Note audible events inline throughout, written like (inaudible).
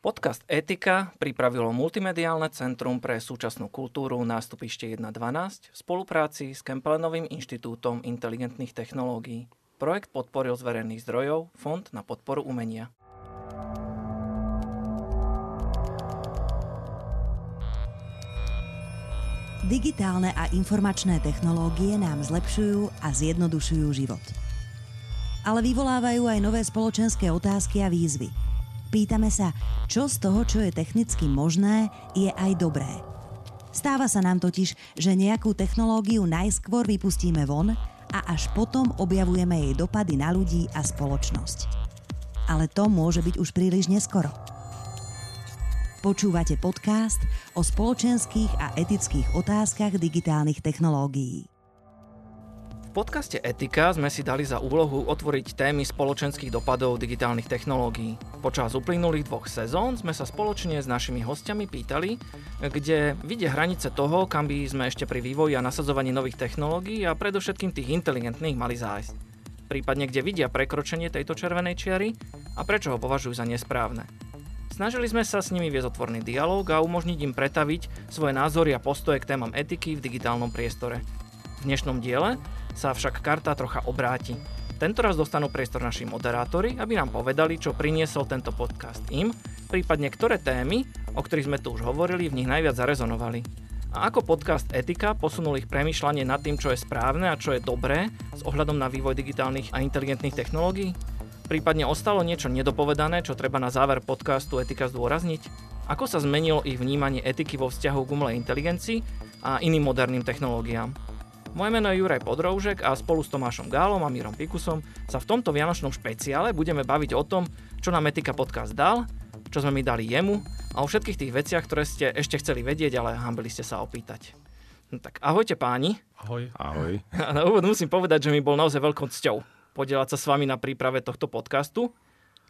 Podcast Etika pripravilo Multimediálne centrum pre súčasnú kultúru nástupište 1.12 v spolupráci s Kempelenovým inštitútom inteligentných technológií. Projekt podporil z verejných zdrojov Fond na podporu umenia. Digitálne a informačné technológie nám zlepšujú a zjednodušujú život. Ale vyvolávajú aj nové spoločenské otázky a výzvy – Pýtame sa, čo z toho, čo je technicky možné, je aj dobré. Stáva sa nám totiž, že nejakú technológiu najskôr vypustíme von a až potom objavujeme jej dopady na ľudí a spoločnosť. Ale to môže byť už príliš neskoro. Počúvate podcast o spoločenských a etických otázkach digitálnych technológií. V podcaste Etika sme si dali za úlohu otvoriť témy spoločenských dopadov digitálnych technológií. Počas uplynulých dvoch sezón sme sa spoločne s našimi hostiami pýtali, kde vidia hranice toho, kam by sme ešte pri vývoji a nasadzovaní nových technológií a predovšetkým tých inteligentných mali zájsť. Prípadne kde vidia prekročenie tejto červenej čiary a prečo ho považujú za nesprávne. Snažili sme sa s nimi viesť otvorný dialog a umožniť im pretaviť svoje názory a postoje k témam etiky v digitálnom priestore. V dnešnom diele sa však karta trocha obráti. Tento raz dostanú priestor naši moderátori, aby nám povedali, čo priniesol tento podcast im, prípadne ktoré témy, o ktorých sme tu už hovorili, v nich najviac zarezonovali. A ako podcast Etika posunul ich premýšľanie nad tým, čo je správne a čo je dobré s ohľadom na vývoj digitálnych a inteligentných technológií? Prípadne ostalo niečo nedopovedané, čo treba na záver podcastu Etika zdôrazniť? Ako sa zmenilo ich vnímanie etiky vo vzťahu k umelej inteligencii a iným moderným technológiám? Moje meno je Juraj Podroužek a spolu s Tomášom Gálom a Mírom Pikusom sa v tomto vianočnom špeciále budeme baviť o tom, čo nám Etika Podcast dal, čo sme mi dali jemu a o všetkých tých veciach, ktoré ste ešte chceli vedieť, ale hambili ste sa opýtať. No tak ahojte páni. Ahoj. Ahoj. (laughs) Na úvod musím povedať, že mi bol naozaj veľkou cťou podielať sa s vami na príprave tohto podcastu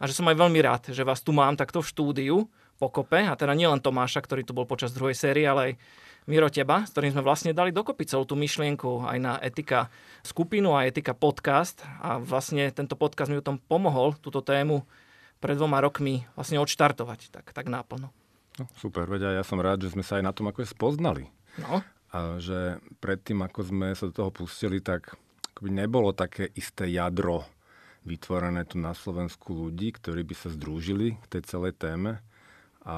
a že som aj veľmi rád, že vás tu mám takto v štúdiu pokope a teda nielen Tomáša, ktorý tu bol počas druhej série, ale aj Miro teba, s ktorým sme vlastne dali dokopy celú tú myšlienku aj na Etika skupinu a Etika podcast a vlastne tento podcast mi o tom pomohol, túto tému pred dvoma rokmi vlastne odštartovať tak, tak náplno. No, super, veď ja som rád, že sme sa aj na tom ako spoznali. No. A že predtým, ako sme sa do toho pustili, tak nebolo také isté jadro vytvorené tu na Slovensku ľudí, ktorí by sa združili k tej celej téme a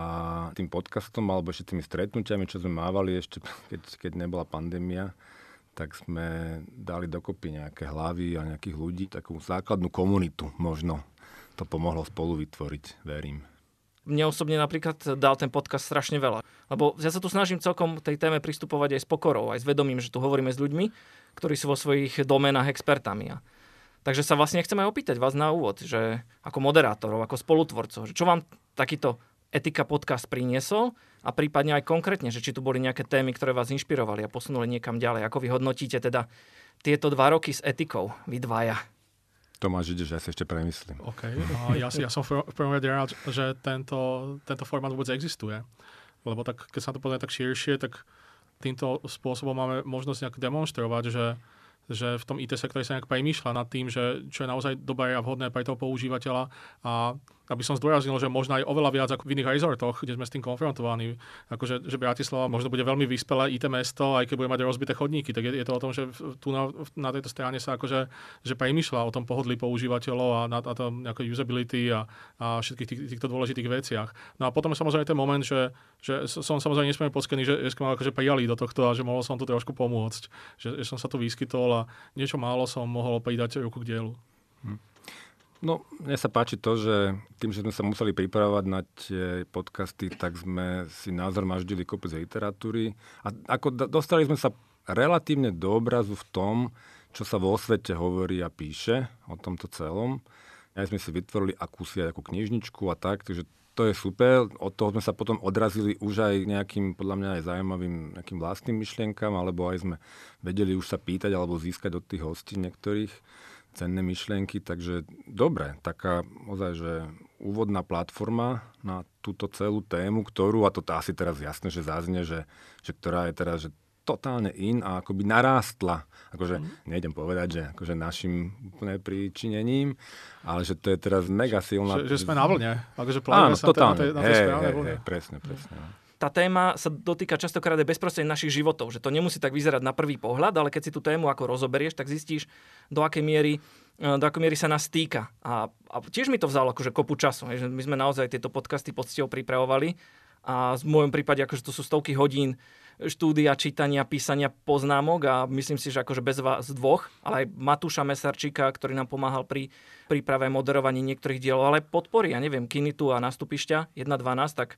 tým podcastom alebo ešte tými stretnutiami, čo sme mávali ešte, (laughs) keď, keď nebola pandémia, tak sme dali dokopy nejaké hlavy a nejakých ľudí, takú základnú komunitu možno. To pomohlo spolu vytvoriť, verím. Mne osobne napríklad dal ten podcast strašne veľa. Lebo ja sa tu snažím celkom tej téme pristupovať aj s pokorou, aj s vedomím, že tu hovoríme s ľuďmi, ktorí sú vo svojich domenách expertami. Takže sa vlastne chcem aj opýtať vás na úvod, že ako moderátorov, ako spolutvorcov, že čo vám takýto Etika podcast priniesol a prípadne aj konkrétne, že či tu boli nejaké témy, ktoré vás inšpirovali a posunuli niekam ďalej. Ako vy hodnotíte teda tieto dva roky s etikou, vy dvaja? Tomáš, ideš, ja si ešte premyslím. OK, a ja, ja som v prvom rade rád, že tento, tento formát vôbec existuje. Lebo tak, keď sa to pozrie tak širšie, tak týmto spôsobom máme možnosť nejak demonstrovať, že že v tom IT sektore sa nejak premýšľa nad tým, že čo je naozaj dobré a vhodné pre toho používateľa a aby som zdôraznil, že možno aj oveľa viac ako v iných rezortoch, kde sme s tým konfrontovaní. Akože, že Bratislava možno bude veľmi vyspelé IT mesto, aj keď bude mať rozbité chodníky, tak je, je to o tom, že tu na, na tejto strane sa akože, že premýšľa o tom pohodlí používateľov a na, na tom nejaké usability a, a všetkých tých, týchto dôležitých veciach. No a potom samozrejme ten moment, že, že som samozrejme nesmierne pockený, že, že sme akože prijali do tohto a že mohol som tu trošku pomôcť. Že, že som sa tu vyskytol a niečo málo som mohol pridať ruku k dielu. Hm. No, mne sa páči to, že tým, že sme sa museli pripravovať na tie podcasty, tak sme si názor maždili kopec literatúry. A ako dostali sme sa relatívne do obrazu v tom, čo sa vo svete hovorí a píše o tomto celom. Aj sme si vytvorili akúsi ako knižničku a tak, takže to je super. Od toho sme sa potom odrazili už aj nejakým, podľa mňa aj zaujímavým nejakým vlastným myšlienkam, alebo aj sme vedeli už sa pýtať alebo získať od tých hostí niektorých cenné myšlienky, takže dobre, taká ozaj, že úvodná platforma na túto celú tému, ktorú, a to asi teraz jasné, že zaznie, že, že ktorá je teraz že totálne in a akoby narástla. Akože mm. nejdem povedať, že akože našim úplne príčinením, ale že to je teraz mega silná... Že, že sme na vlne. Akože Áno, sa totálne. Na tej, na tej hey, hey, hey, presne, presne. Mm tá téma sa dotýka častokrát aj bezprostredne našich životov, že to nemusí tak vyzerať na prvý pohľad, ale keď si tú tému ako rozoberieš, tak zistíš, do akej miery, e, do akej miery sa nás týka. A, a tiež mi to vzalo akože kopu času, že my sme naozaj tieto podcasty poctivo pripravovali a v môjom prípade akože to sú stovky hodín štúdia, čítania, písania poznámok a myslím si, že akože bez vás dvoch, ale aj Matúša Mesarčíka, ktorý nám pomáhal pri príprave moderovaní niektorých dielov, ale podpory, ja neviem, Kinitu a Nastupišťa 1.12, tak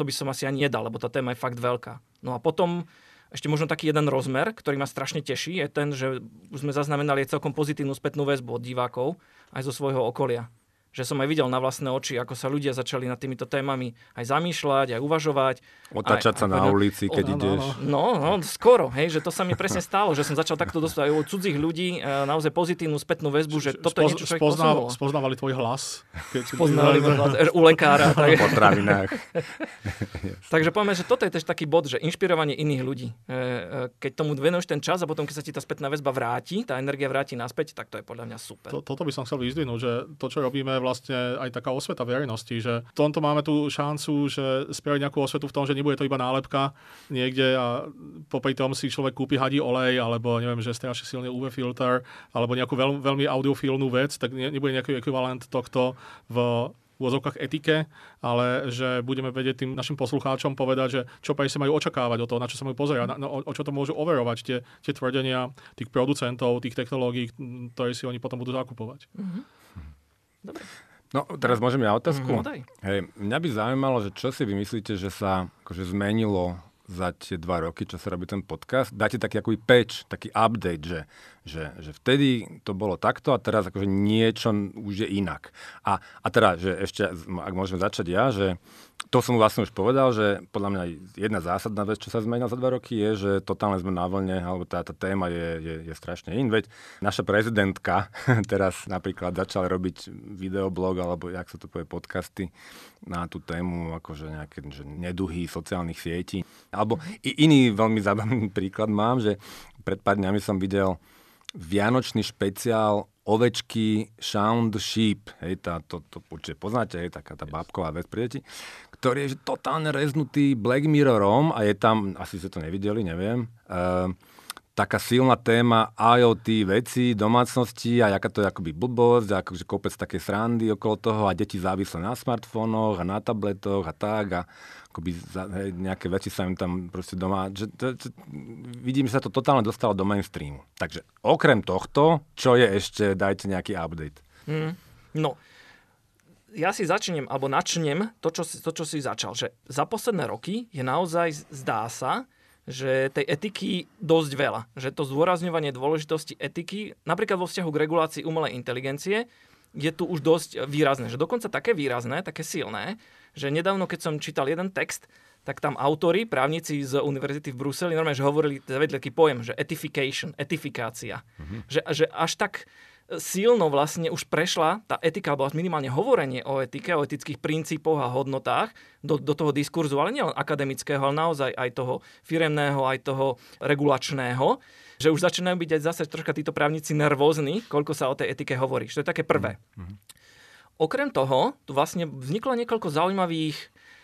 to by som asi ani nedal, lebo tá téma je fakt veľká. No a potom ešte možno taký jeden rozmer, ktorý ma strašne teší, je ten, že už sme zaznamenali celkom pozitívnu spätnú väzbu od divákov aj zo svojho okolia že som aj videl na vlastné oči, ako sa ľudia začali nad týmito témami aj zamýšľať, aj uvažovať. Otačať aj, sa aj, na ulici, keď o, ideš. No, no, skoro, hej, že to sa mi presne stalo, že som začal takto dostať aj od cudzích ľudí e, naozaj pozitívnu spätnú väzbu, že toto Spoz, je niečo, čo spoznal, Spoznávali tvoj hlas. Keď spoznávali hlas e, u lekára. (laughs) Tak. Po potravinách. (laughs) (laughs) Takže povieme, že toto je tiež taký bod, že inšpirovanie iných ľudí. E, keď tomu venuješ ten čas a potom, keď sa ti tá spätná väzba vráti, tá energia vráti naspäť, tak to je podľa mňa super. To, toto by som chcel vyzdvihnúť, že to, čo robíme vlastne aj taká osveta verejnosti, že v tomto máme tú šancu, že spraviť nejakú osvetu v tom, že nebude to iba nálepka niekde a popri tom si človek kúpi hadí olej, alebo neviem, že strašne silný UV filter, alebo nejakú veľ, veľmi audiofilnú vec, tak ne, nebude nejaký ekvivalent tohto v úvozovkách etike, ale že budeme vedieť tým našim poslucháčom povedať, že čo sa majú očakávať o to, na čo sa majú pozerať, na, o, o čo to môžu overovať, tie, tie tvrdenia tých producentov, tých technológií, ktoré si oni potom budú zakupovať. Mm-hmm. Dobre. No, teraz môžem ja otázku? No, daj. Hej, mňa by zaujímalo, že čo si vymyslíte, že sa akože zmenilo za tie dva roky, čo sa robí ten podcast, dáte taký akoby patch, taký update, že, že, že vtedy to bolo takto a teraz akože niečo už je inak. A, a teda, že ešte, ak môžeme začať ja, že to som vlastne už povedal, že podľa mňa jedna zásadná vec, čo sa zmenila za dva roky, je, že totálne sme na vlne, alebo tá, tá téma je, je, je strašne in. Veď naša prezidentka (laughs) teraz napríklad začala robiť videoblog, alebo jak sa to povie, podcasty na tú tému, akože nejaké že neduhy sociálnych sietí. Alebo iný veľmi zábavný (laughs) príklad mám, že pred pár dňami som videl vianočný špeciál ovečky Sound Sheep, hej, tá, to, to určite poznáte, hej, taká tá bábková vec pri deti, ktorý je totálne reznutý Black Mirrorom a je tam, asi ste to nevideli, neviem, uh, taká silná téma IoT veci, domácnosti a jaká to je akoby blbosť, akože kopec také srandy okolo toho a deti závislé na smartfónoch a na tabletoch a tak a akoby hej, nejaké veci sa im tam proste doma... Že, to, to, vidím, že sa to totálne dostalo do mainstreamu. Takže okrem tohto, čo je ešte, dajte nejaký update. Mm, no, ja si začnem, alebo načnem to čo, to, čo si začal. Že za posledné roky je naozaj, zdá sa, že tej etiky dosť veľa. Že to zdôrazňovanie dôležitosti etiky, napríklad vo vzťahu k regulácii umelej inteligencie, je tu už dosť výrazné. Že dokonca také výrazné, také silné, že nedávno, keď som čítal jeden text, tak tam autory, právnici z univerzity v Bruseli, normálne, že hovorili, zavedli taký pojem, že etification, etifikácia. Mm-hmm. Že, že až tak silno vlastne už prešla tá etika, alebo minimálne hovorenie o etike, o etických princípoch a hodnotách do, do toho diskurzu, ale nielen akademického, ale naozaj aj toho firemného, aj toho regulačného, že už začínajú byť aj zase troška títo právnici nervózni, koľko sa o tej etike hovorí. Čo je také prvé. Mm-hmm. Okrem toho, tu vlastne vzniklo niekoľko zaujímavých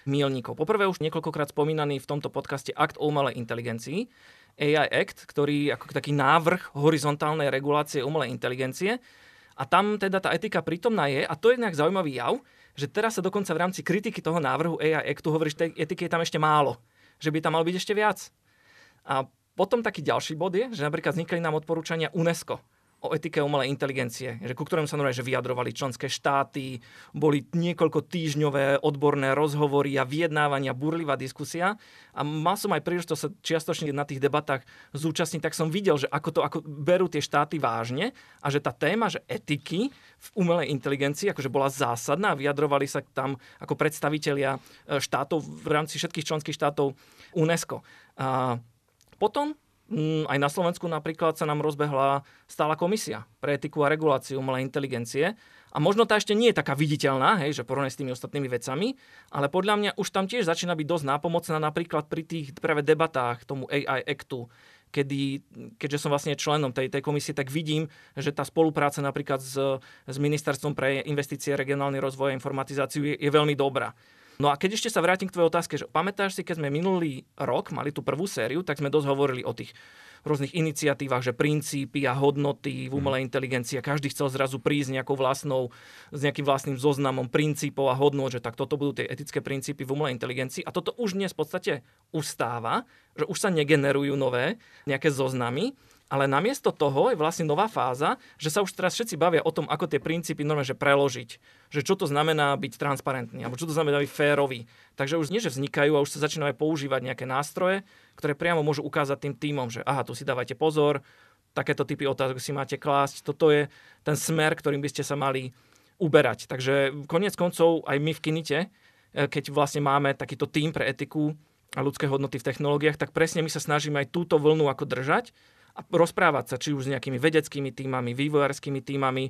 milníkov. Poprvé už niekoľkokrát spomínaný v tomto podcaste akt o umelej inteligencii, AI Act, ktorý ako taký návrh horizontálnej regulácie umelej inteligencie. A tam teda tá etika prítomná je, a to je nejak zaujímavý jav, že teraz sa dokonca v rámci kritiky toho návrhu AI Actu hovorí, že tej etiky je tam ešte málo. Že by tam mal byť ešte viac. A potom taký ďalší bod je, že napríklad vznikli nám odporúčania UNESCO o etike umelej inteligencie, že ku ktorému sa normálne že vyjadrovali členské štáty, boli niekoľko týždňové odborné rozhovory a vyjednávania, burlivá diskusia a mal som aj príležitosť sa čiastočne na tých debatách zúčastniť, tak som videl, že ako to ako berú tie štáty vážne a že tá téma, že etiky v umelej inteligencii akože bola zásadná a vyjadrovali sa tam ako predstavitelia e, štátov v rámci všetkých členských štátov UNESCO. A potom aj na Slovensku napríklad sa nám rozbehla stála komisia pre etiku a reguláciu umelej inteligencie a možno tá ešte nie je taká viditeľná, hej, že porovnať s tými ostatnými vecami, ale podľa mňa už tam tiež začína byť dosť nápomocná napríklad pri tých práve debatách tomu AI Actu, kedy, keďže som vlastne členom tej, tej komisie, tak vidím, že tá spolupráca napríklad s, s Ministerstvom pre investície, regionálny rozvoj a informatizáciu je, je veľmi dobrá. No a keď ešte sa vrátim k tvojej otázke, že pamätáš si, keď sme minulý rok mali tú prvú sériu, tak sme dosť hovorili o tých rôznych iniciatívach, že princípy a hodnoty v mhm. umelej inteligencii a každý chcel zrazu prísť nejakou vlastnou, s nejakým vlastným zoznamom princípov a hodnot, že tak toto budú tie etické princípy v umelej inteligencii. A toto už dnes v podstate ustáva, že už sa negenerujú nové nejaké zoznamy, ale namiesto toho je vlastne nová fáza, že sa už teraz všetci bavia o tom, ako tie princípy normálne že preložiť. Že čo to znamená byť transparentný, alebo čo to znamená byť férový. Takže už nie, že vznikajú a už sa začínajú aj používať nejaké nástroje, ktoré priamo môžu ukázať tým týmom, že aha, tu si dávajte pozor, takéto typy otázok si máte klásť, toto je ten smer, ktorým by ste sa mali uberať. Takže konec koncov aj my v Kinite, eh, keď vlastne máme takýto tým pre etiku a ľudské hodnoty v technológiách, tak presne my sa snažíme aj túto vlnu ako držať a rozprávať sa či už s nejakými vedeckými týmami, vývojárskymi týmami,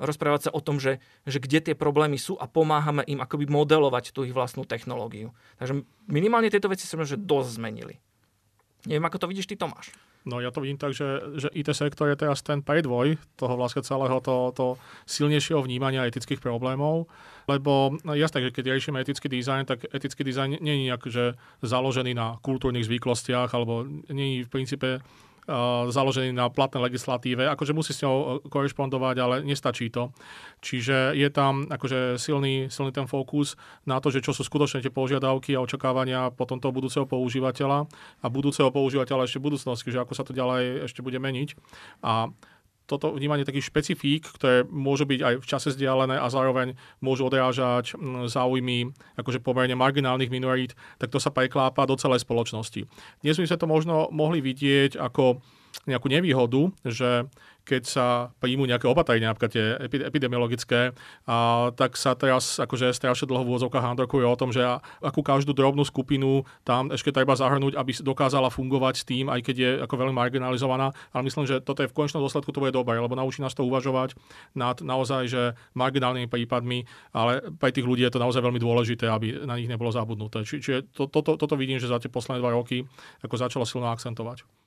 rozprávať sa o tom, že, že kde tie problémy sú a pomáhame im akoby modelovať tú ich vlastnú technológiu. Takže minimálne tieto veci sa že dosť zmenili. Neviem, ako to vidíš ty, Tomáš. No ja to vidím tak, že, že IT sektor je teraz ten predvoj toho vlastne celého to, to silnejšieho vnímania etických problémov, lebo no, jasné, že keď riešime etický dizajn, tak etický dizajn nie je nejak, že založený na kultúrnych zvyklostiach alebo nie je v princípe založený na platnej legislatíve. Akože musí s ňou e, korešpondovať, ale nestačí to. Čiže je tam akože silný, silný ten fokus na to, že čo sú skutočne tie požiadavky a očakávania potom toho budúceho používateľa a budúceho používateľa ešte v budúcnosti, že ako sa to ďalej ešte bude meniť. A toto vnímanie takých špecifík, ktoré môžu byť aj v čase vzdialené a zároveň môžu odrážať záujmy akože pomerne marginálnych minorít, tak to sa preklápa do celej spoločnosti. Dnes by sme to možno mohli vidieť ako nejakú nevýhodu, že keď sa príjmu nejaké opatrenia, napríklad tie epidemiologické, a, tak sa teraz akože strašne dlho v úvodzovkách handrokuje o tom, že akú každú drobnú skupinu tam ešte treba zahrnúť, aby dokázala fungovať s tým, aj keď je ako veľmi marginalizovaná. Ale myslím, že toto je v konečnom dôsledku to bude dobré, lebo naučí nás to uvažovať nad naozaj, že marginálnymi prípadmi, ale pre tých ľudí je to naozaj veľmi dôležité, aby na nich nebolo zabudnuté. Čiže to, toto, toto vidím, že za tie posledné dva roky ako začalo silno akcentovať.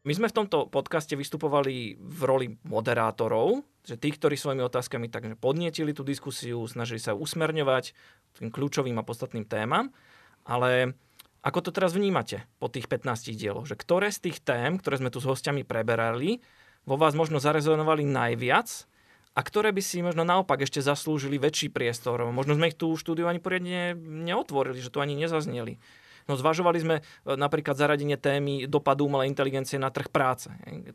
My sme v tomto podcaste vystupovali v roli moderátorov, že tí, ktorí svojimi otázkami tak podnietili tú diskusiu, snažili sa usmerňovať tým kľúčovým a podstatným témam, ale ako to teraz vnímate po tých 15 dieloch? Že ktoré z tých tém, ktoré sme tu s hostiami preberali, vo vás možno zarezonovali najviac a ktoré by si možno naopak ešte zaslúžili väčší priestor? Možno sme ich tu štúdiu ani poriadne neotvorili, že tu ani nezazneli. No zvažovali sme e, napríklad zaradenie témy dopadu umelej inteligencie na trh práce.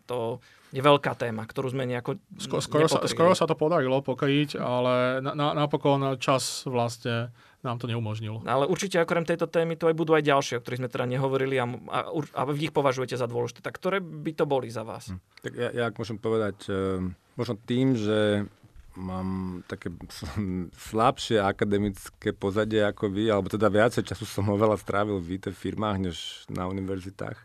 To je veľká téma, ktorú sme nejako Skoro, skoro, sa, skoro sa to podarilo pokryť, ale na, na, napokon čas vlastne nám to neumožnil. Ale určite okrem tejto témy to aj budú aj ďalšie, o ktorých sme teda nehovorili a, a, a vy ich považujete za dôležité. Tak ktoré by to boli za vás? Hm. Tak ja, ja ak môžem povedať, e, možno tým, že mám také (laughs) slabšie akademické pozadie ako vy, alebo teda viacej času som oveľa strávil v IT firmách, než na univerzitách.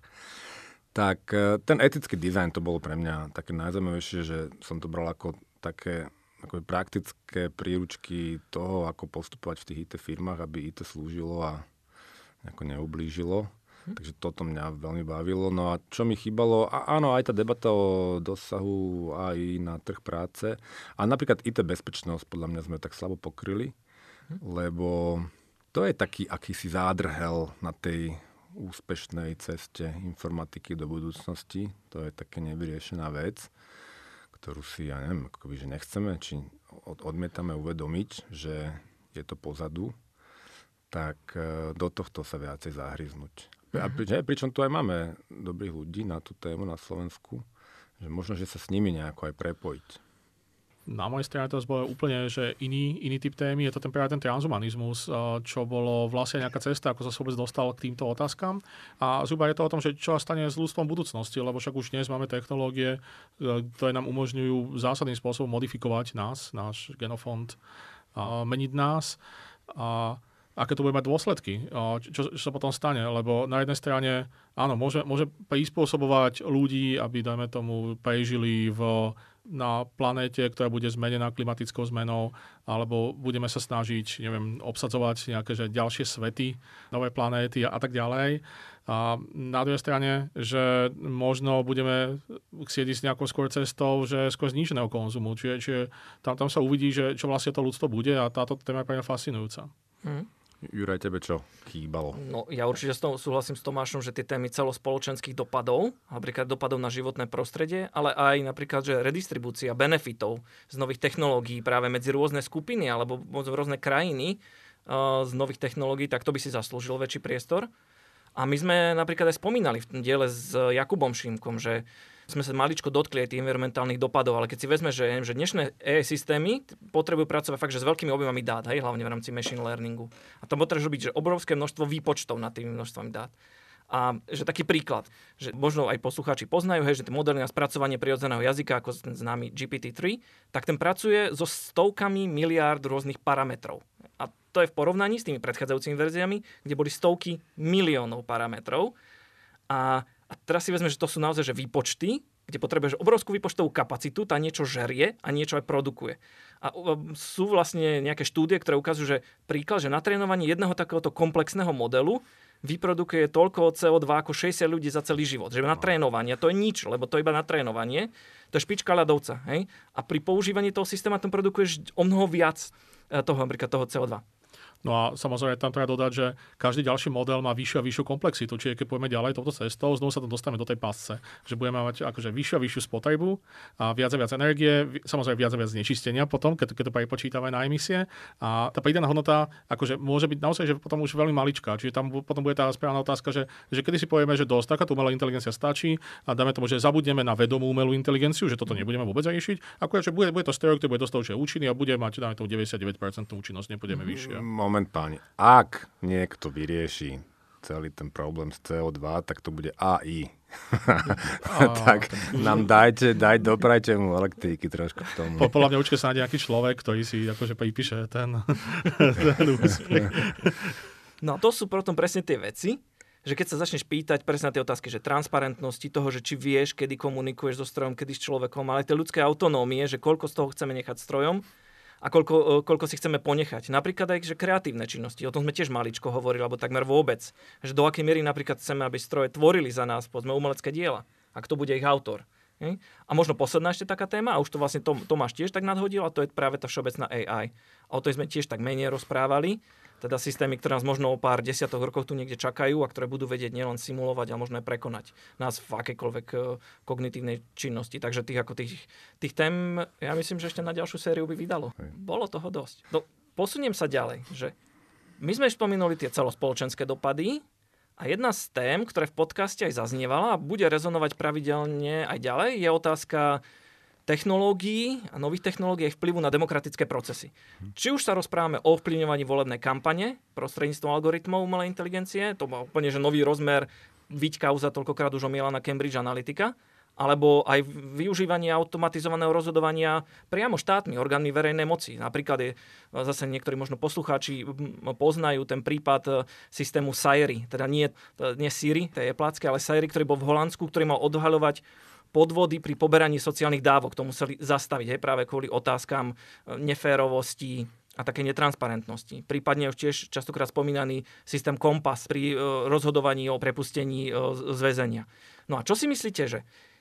Tak e, ten etický dizajn to bolo pre mňa také najzaujímavejšie, že som to bral ako také ako praktické príručky toho, ako postupovať v tých IT firmách, aby IT slúžilo a nejako neublížilo. Hm. Takže toto mňa veľmi bavilo. No a čo mi chýbalo, a áno, aj tá debata o dosahu aj na trh práce. A napríklad IT bezpečnosť, podľa mňa sme tak slabo pokryli, hm. lebo to je taký akýsi zádrhel na tej úspešnej ceste informatiky do budúcnosti. To je také nevyriešená vec, ktorú si, ja neviem, akoby, že nechceme, či odmietame uvedomiť, že je to pozadu, tak e, do tohto sa viacej zahryznúť. A pri, pričom tu aj máme dobrých ľudí na tú tému na Slovensku, že možno, že sa s nimi nejako aj prepojiť. Na mojej strane to bolo úplne že iný, iný typ témy, je to ten práve ten transhumanizmus, čo bolo vlastne nejaká cesta, ako sa vôbec dostal k týmto otázkam. A zhruba je to o tom, že čo stane s ľudstvom budúcnosti, lebo však už dnes máme technológie, e, ktoré nám umožňujú zásadným spôsobom modifikovať nás, náš genofond, a meniť nás. A aké to bude mať dôsledky, čo, čo sa potom stane. Lebo na jednej strane, áno, môže, môže prispôsobovať ľudí, aby, dajme tomu, prežili v na planéte, ktorá bude zmenená klimatickou zmenou, alebo budeme sa snažiť, neviem, obsadzovať nejaké že ďalšie svety, nové planéty a, a tak ďalej. A na druhej strane, že možno budeme chcieť ísť nejakou skôr cestou, že skôr zníženého konzumu. Čiže, čiže tam, tam sa uvidí, že čo vlastne to ľudstvo bude a táto téma je pre mňa fascinujúca. Hmm. Juraj, tebe čo chýbalo? No, ja určite s tom, súhlasím s Tomášom, že tie témy celospoločenských dopadov, napríklad dopadov na životné prostredie, ale aj napríklad, že redistribúcia benefitov z nových technológií práve medzi rôzne skupiny alebo rôzne krajiny uh, z nových technológií, tak to by si zaslúžil väčší priestor. A my sme napríklad aj spomínali v tom diele s Jakubom Šimkom, že sme sa maličko dotkli aj tých environmentálnych dopadov, ale keď si vezme, že, že dnešné AI systémy potrebujú pracovať fakt, že s veľkými objemami dát, hej, hlavne v rámci machine learningu. A tam potrebuješ robiť že obrovské množstvo výpočtov nad tými množstvami dát. A že taký príklad, že možno aj poslucháči poznajú, hej, že tie modely na spracovanie prirodzeného jazyka, ako ten známy GPT-3, tak ten pracuje so stovkami miliárd rôznych parametrov. A to je v porovnaní s tými predchádzajúcimi verziami, kde boli stovky miliónov parametrov. A a teraz si vezme, že to sú naozaj že výpočty, kde potrebuješ obrovskú výpočtovú kapacitu, tá niečo žerie a niečo aj produkuje. A sú vlastne nejaké štúdie, ktoré ukazujú, že príklad, že na trénovanie jedného takéhoto komplexného modelu vyprodukuje toľko CO2 ako 60 ľudí za celý život. Že na trénovanie, to je nič, lebo to je iba na trénovanie, to je špička ľadovca. Hej? A pri používaní toho systému tam produkuješ o mnoho viac eh, toho, napríklad toho CO2. No a samozrejme tam treba dodať, že každý ďalší model má vyššiu a vyššiu komplexitu. Čiže keď pôjdeme ďalej touto cestou, znovu sa tam dostaneme do tej pasce, že budeme mať akože vyššiu a vyššiu spotrebu a viac a viac energie, samozrejme viac a viac znečistenia potom, keď, keď to prepočítame na emisie. A tá pridaná hodnota akože môže byť naozaj že potom už veľmi maličká. Čiže tam potom bude tá správna otázka, že, že kedy si povieme, že dosť takáto umelá inteligencia stačí a dáme tomu, že zabudneme na vedomú umelú inteligenciu, že toto nebudeme vôbec riešiť. Akurát, že bude, bude to stroj, ktorý bude dostatočne účinný a bude mať dáme tomu 99% účinnosť, nepôjdeme vyššie. Moment, páni ak niekto vyrieši celý ten problém s CO2, tak to bude AI. (laughs) (laughs) tak nám dajte, daj, doprajte mu elektriky trošku k tomu. Po, podľa mňa určite sa nájde nejaký človek, ktorý si akože pripíše ten, (laughs) ten úspech. No to sú potom presne tie veci, že keď sa začneš pýtať presne na tie otázky, že transparentnosti toho, že či vieš, kedy komunikuješ so strojom, kedy s človekom, ale aj tie ľudské autonómie, že koľko z toho chceme nechať strojom, a koľko, e, koľko si chceme ponechať. Napríklad aj že kreatívne činnosti, o tom sme tiež maličko hovorili, alebo takmer vôbec. Že do akej miery napríklad chceme, aby stroje tvorili za nás, povedzme, umelecké diela, ak to bude ich autor. A možno posledná ešte taká téma, a už to vlastne Tomáš tiež tak nadhodil, a to je práve tá všeobecná AI. A o tej sme tiež tak menej rozprávali, teda systémy, ktoré nás možno o pár desiatok rokov tu niekde čakajú a ktoré budú vedieť nielen simulovať, ale možno aj prekonať nás v akejkoľvek e, kognitívnej činnosti. Takže tých, ako tých, tých tém, ja myslím, že ešte na ďalšiu sériu by vydalo. Bolo toho dosť. No, posuniem sa ďalej, že my sme spomenuli tie celospoločenské dopady a jedna z tém, ktoré v podcaste aj zaznievala a bude rezonovať pravidelne aj ďalej, je otázka technológií a nových technológií aj vplyvu na demokratické procesy. Či už sa rozprávame o ovplyvňovaní volebnej kampane prostredníctvom algoritmov umelej inteligencie, to má úplne že nový rozmer, viď kauza toľkokrát už omiela na Cambridge Analytica, alebo aj využívanie automatizovaného rozhodovania priamo štátmi, orgánmi verejnej moci. Napríklad je, zase niektorí možno poslucháči poznajú ten prípad e, systému Siri, teda nie, nie Siri, to je plácké, ale Siri, ktorý bol v Holandsku, ktorý mal odhaľovať podvody pri poberaní sociálnych dávok. To museli zastaviť hej, práve kvôli otázkam e, neférovosti a také netransparentnosti. Prípadne už tiež častokrát spomínaný systém Kompas pri e, rozhodovaní o prepustení e, z väzenia. No a čo si myslíte, že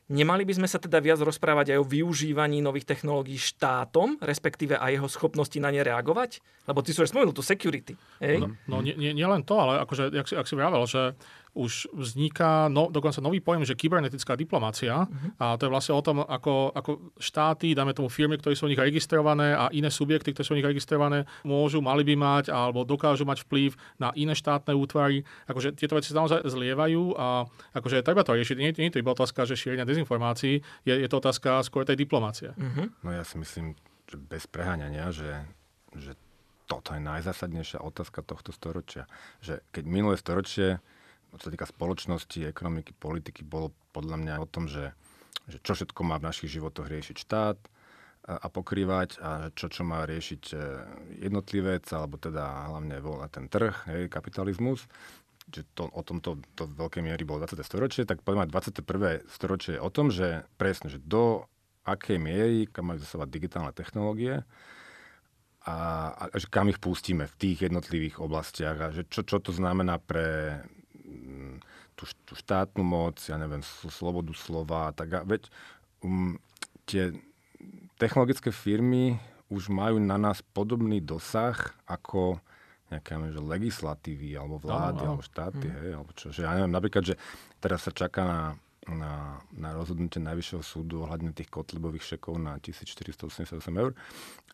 Nemali by sme sa teda viac rozprávať aj o využívaní nových technológií štátom, respektíve aj jeho schopnosti na ne reagovať? Lebo ty si už spomenul tú security. Hej? No, no nie, nie, nie len to, ale akože, jak si, jak si vravel, že už vzniká no, dokonca nový pojem, že kybernetická diplomácia. Uh-huh. A to je vlastne o tom, ako, ako štáty, dáme tomu firmy, ktoré sú v nich registrované a iné subjekty, ktoré sú v nich registrované, môžu, mali by mať alebo dokážu mať vplyv na iné štátne útvary. Akože tieto veci sa naozaj zlievajú a akože treba to riešiť. Nie, nie je to iba otázka, že šírenia dezinformácií, je, je to otázka skôr tej diplomácie. Uh-huh. No ja si myslím, že bez preháňania, že, že toto je najzásadnejšia otázka tohto storočia. Že keď minulé storočie čo sa týka spoločnosti, ekonomiky, politiky, bolo podľa mňa o tom, že, že čo všetko má v našich životoch riešiť štát, a pokrývať a čo, čo má riešiť e, jednotlivec, alebo teda hlavne ten trh, hej, kapitalizmus, že to, o tomto to v veľkej miery bolo 20. storočie, tak poďme 21. storočie o tom, že presne, že do akej miery, kam majú zasovať digitálne technológie a, a že kam ich pustíme v tých jednotlivých oblastiach a že čo, čo to znamená pre tú, tú štátnu moc, ja neviem, slobodu slova, tak a veď um, tie technologické firmy už majú na nás podobný dosah ako nejaké že legislatívy alebo vlády, no, no. alebo štáty, mm. hej, alebo čo. Že ja neviem, napríklad, že teraz sa čaká na, na, na rozhodnutie Najvyššieho súdu ohľadne tých kotlebových šekov na 1488 eur.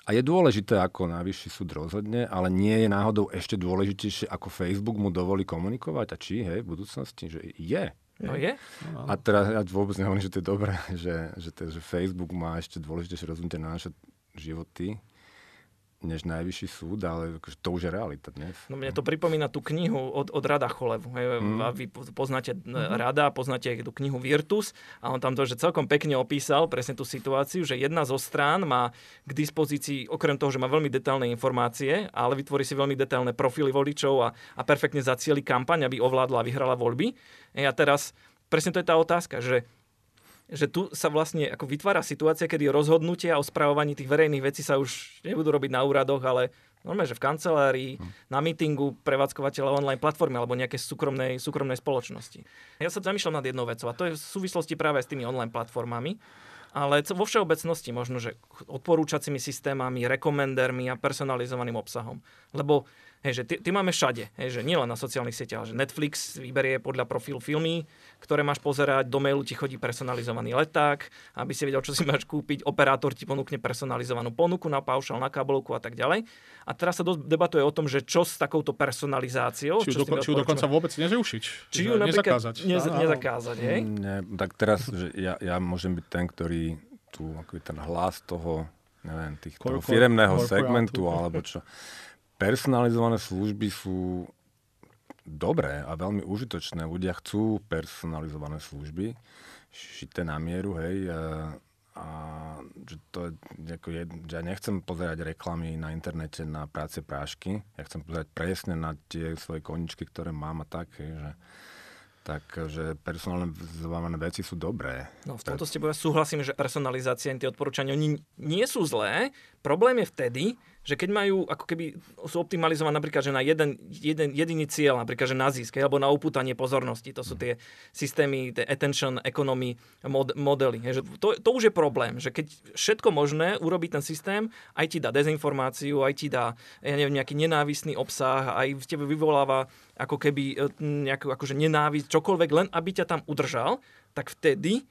A je dôležité, ako Najvyšší súd rozhodne, ale nie je náhodou ešte dôležitejšie, ako Facebook mu dovolí komunikovať a či, hej, v budúcnosti, že je. No je. A teraz ja vôbec nehovorím, že to je dobré, (laughs) že, že, to, že Facebook má ešte dôležitejšie rozhodnutie na naše životy, než najvyšší súd, ale akože to už je realita dnes. No mne to pripomína tú knihu od, od Rada Cholevu. Mm. A vy poznáte mm. Rada, poznáte tú knihu Virtus a on tam to, že celkom pekne opísal presne tú situáciu, že jedna zo strán má k dispozícii, okrem toho, že má veľmi detailné informácie, ale vytvorí si veľmi detailné profily voličov a, a perfektne zacieli kampaň, aby ovládla a vyhrala voľby. A teraz presne to je tá otázka, že že tu sa vlastne ako vytvára situácia, kedy rozhodnutia o spravovaní tých verejných vecí sa už nebudú robiť na úradoch, ale normálne, že v kancelárii, hm. na mítingu prevádzkovateľa online platformy alebo nejakej súkromnej, súkromnej spoločnosti. Ja sa zamýšľam nad jednou vecou a to je v súvislosti práve s tými online platformami, ale vo všeobecnosti možno, že odporúčacími systémami, rekomendermi a personalizovaným obsahom. Lebo Hej, že ty, ty máme všade, hej, že nielen na sociálnych sieťach, že Netflix vyberie podľa profilu filmy, ktoré máš pozerať, do mailu ti chodí personalizovaný leták, aby si vedel, čo si máš kúpiť, operátor ti ponúkne personalizovanú ponuku na paušal, na káblovku a tak ďalej. A teraz sa dosť debatuje o tom, že čo s takouto personalizáciou... Či ju, doko, či ju dokonca vôbec nezrušiť. Či ju nezakázať. Nez, nezakázať, hej? Ne, tak teraz, že ja, ja môžem byť ten, ktorý tu, ako ten hlas toho, neviem, tých, toho firemného segmentu, alebo čo personalizované služby sú dobré a veľmi užitočné. Ľudia chcú personalizované služby, šité na mieru, hej. A, že to je, ako je, že ja nechcem pozerať reklamy na internete na práce prášky. Ja chcem pozerať presne na tie svoje koničky, ktoré mám a tak, hej, že Takže personalizované veci sú dobré. No v tomto s tebou ja súhlasím, že personalizácia tie odporúčania oni nie sú zlé. Problém je vtedy, že keď majú, ako keby sú optimalizované napríklad, že na jeden, jeden jediný cieľ, napríklad, že na zisk, alebo na upútanie pozornosti, to sú tie systémy, tie attention economy mod, modely. Že to, to už je problém, že keď všetko možné urobí ten systém, aj ti dá dezinformáciu, aj ti dá ja neviem, nejaký nenávisný obsah, aj v tebe vyvoláva ako keby e, nejakú akože nenávisť, čokoľvek, len aby ťa tam udržal, tak vtedy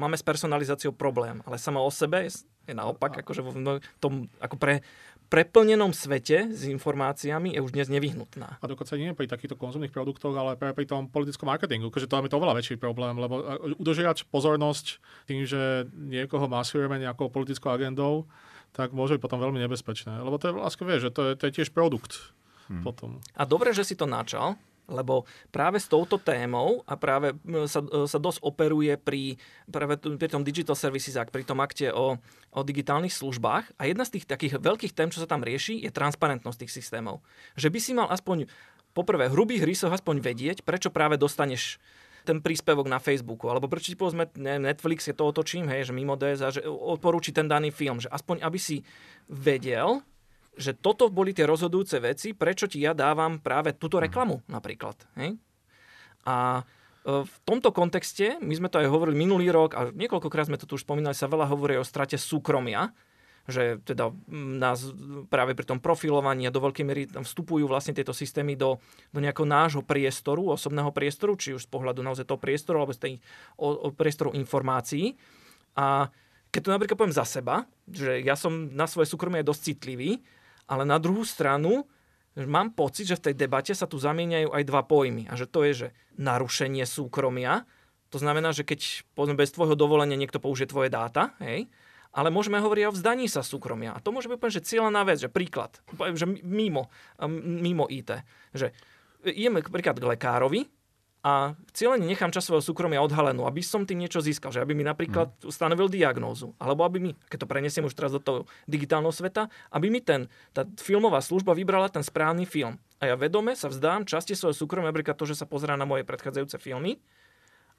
máme s personalizáciou problém. Ale sama o sebe je, naopak, akože v tom, ako pre preplnenom svete s informáciami je už dnes nevyhnutná. A dokonca nie pri takýchto konzumných produktoch, ale práve pri tom politickom marketingu, keďže to je to oveľa väčší problém, lebo udržiať pozornosť tým, že niekoho masujeme nejakou politickou agendou, tak môže byť potom veľmi nebezpečné. Lebo to je vlastne, vieš, že to je, to je tiež produkt. Hmm. Potom. A dobre, že si to načal, lebo práve s touto témou a práve sa, e, sa dosť operuje pri, práve pri tom Digital Services Act, pri tom akte o, o digitálnych službách. A jedna z tých takých veľkých tém, čo sa tam rieši, je transparentnosť tých systémov. Že by si mal aspoň poprvé hrubých rysoch aspoň vedieť, prečo práve dostaneš ten príspevok na Facebooku, alebo prečo ti povedzme Netflix, je to otočím, hej, že mimo DS že odporúči ten daný film, že aspoň aby si vedel, že toto boli tie rozhodujúce veci, prečo ti ja dávam práve túto mhm. reklamu napríklad. Hej? A e, v tomto kontexte, my sme to aj hovorili minulý rok a niekoľkokrát sme to tu už spomínali, sa veľa hovorí o strate súkromia, že teda nás práve pri tom profilovaní a do veľkej miery tam vstupujú vlastne tieto systémy do, do nejakého nášho priestoru, osobného priestoru, či už z pohľadu naozaj toho priestoru alebo z tej o, o priestoru informácií. A keď to napríklad poviem za seba, že ja som na svoje súkromie dosť citlivý, ale na druhú stranu mám pocit, že v tej debate sa tu zamieňajú aj dva pojmy. A že to je, že narušenie súkromia, to znamená, že keď povedzme, bez tvojho dovolenia niekto použije tvoje dáta, hej, ale môžeme hovoriť o vzdaní sa súkromia. A to môže byť úplne, že cieľená vec, že príklad, že mimo, mimo IT. Že ideme príklad k lekárovi a cieľene nechám čas svojho súkromia odhalenú, aby som tým niečo získal, že aby mi napríklad mm. stanovil diagnózu, alebo aby mi, keď to prenesiem už teraz do toho digitálneho sveta, aby mi ten, tá filmová služba vybrala ten správny film. A ja vedome sa vzdám časti svojho súkromia, napríklad to, že sa pozerá na moje predchádzajúce filmy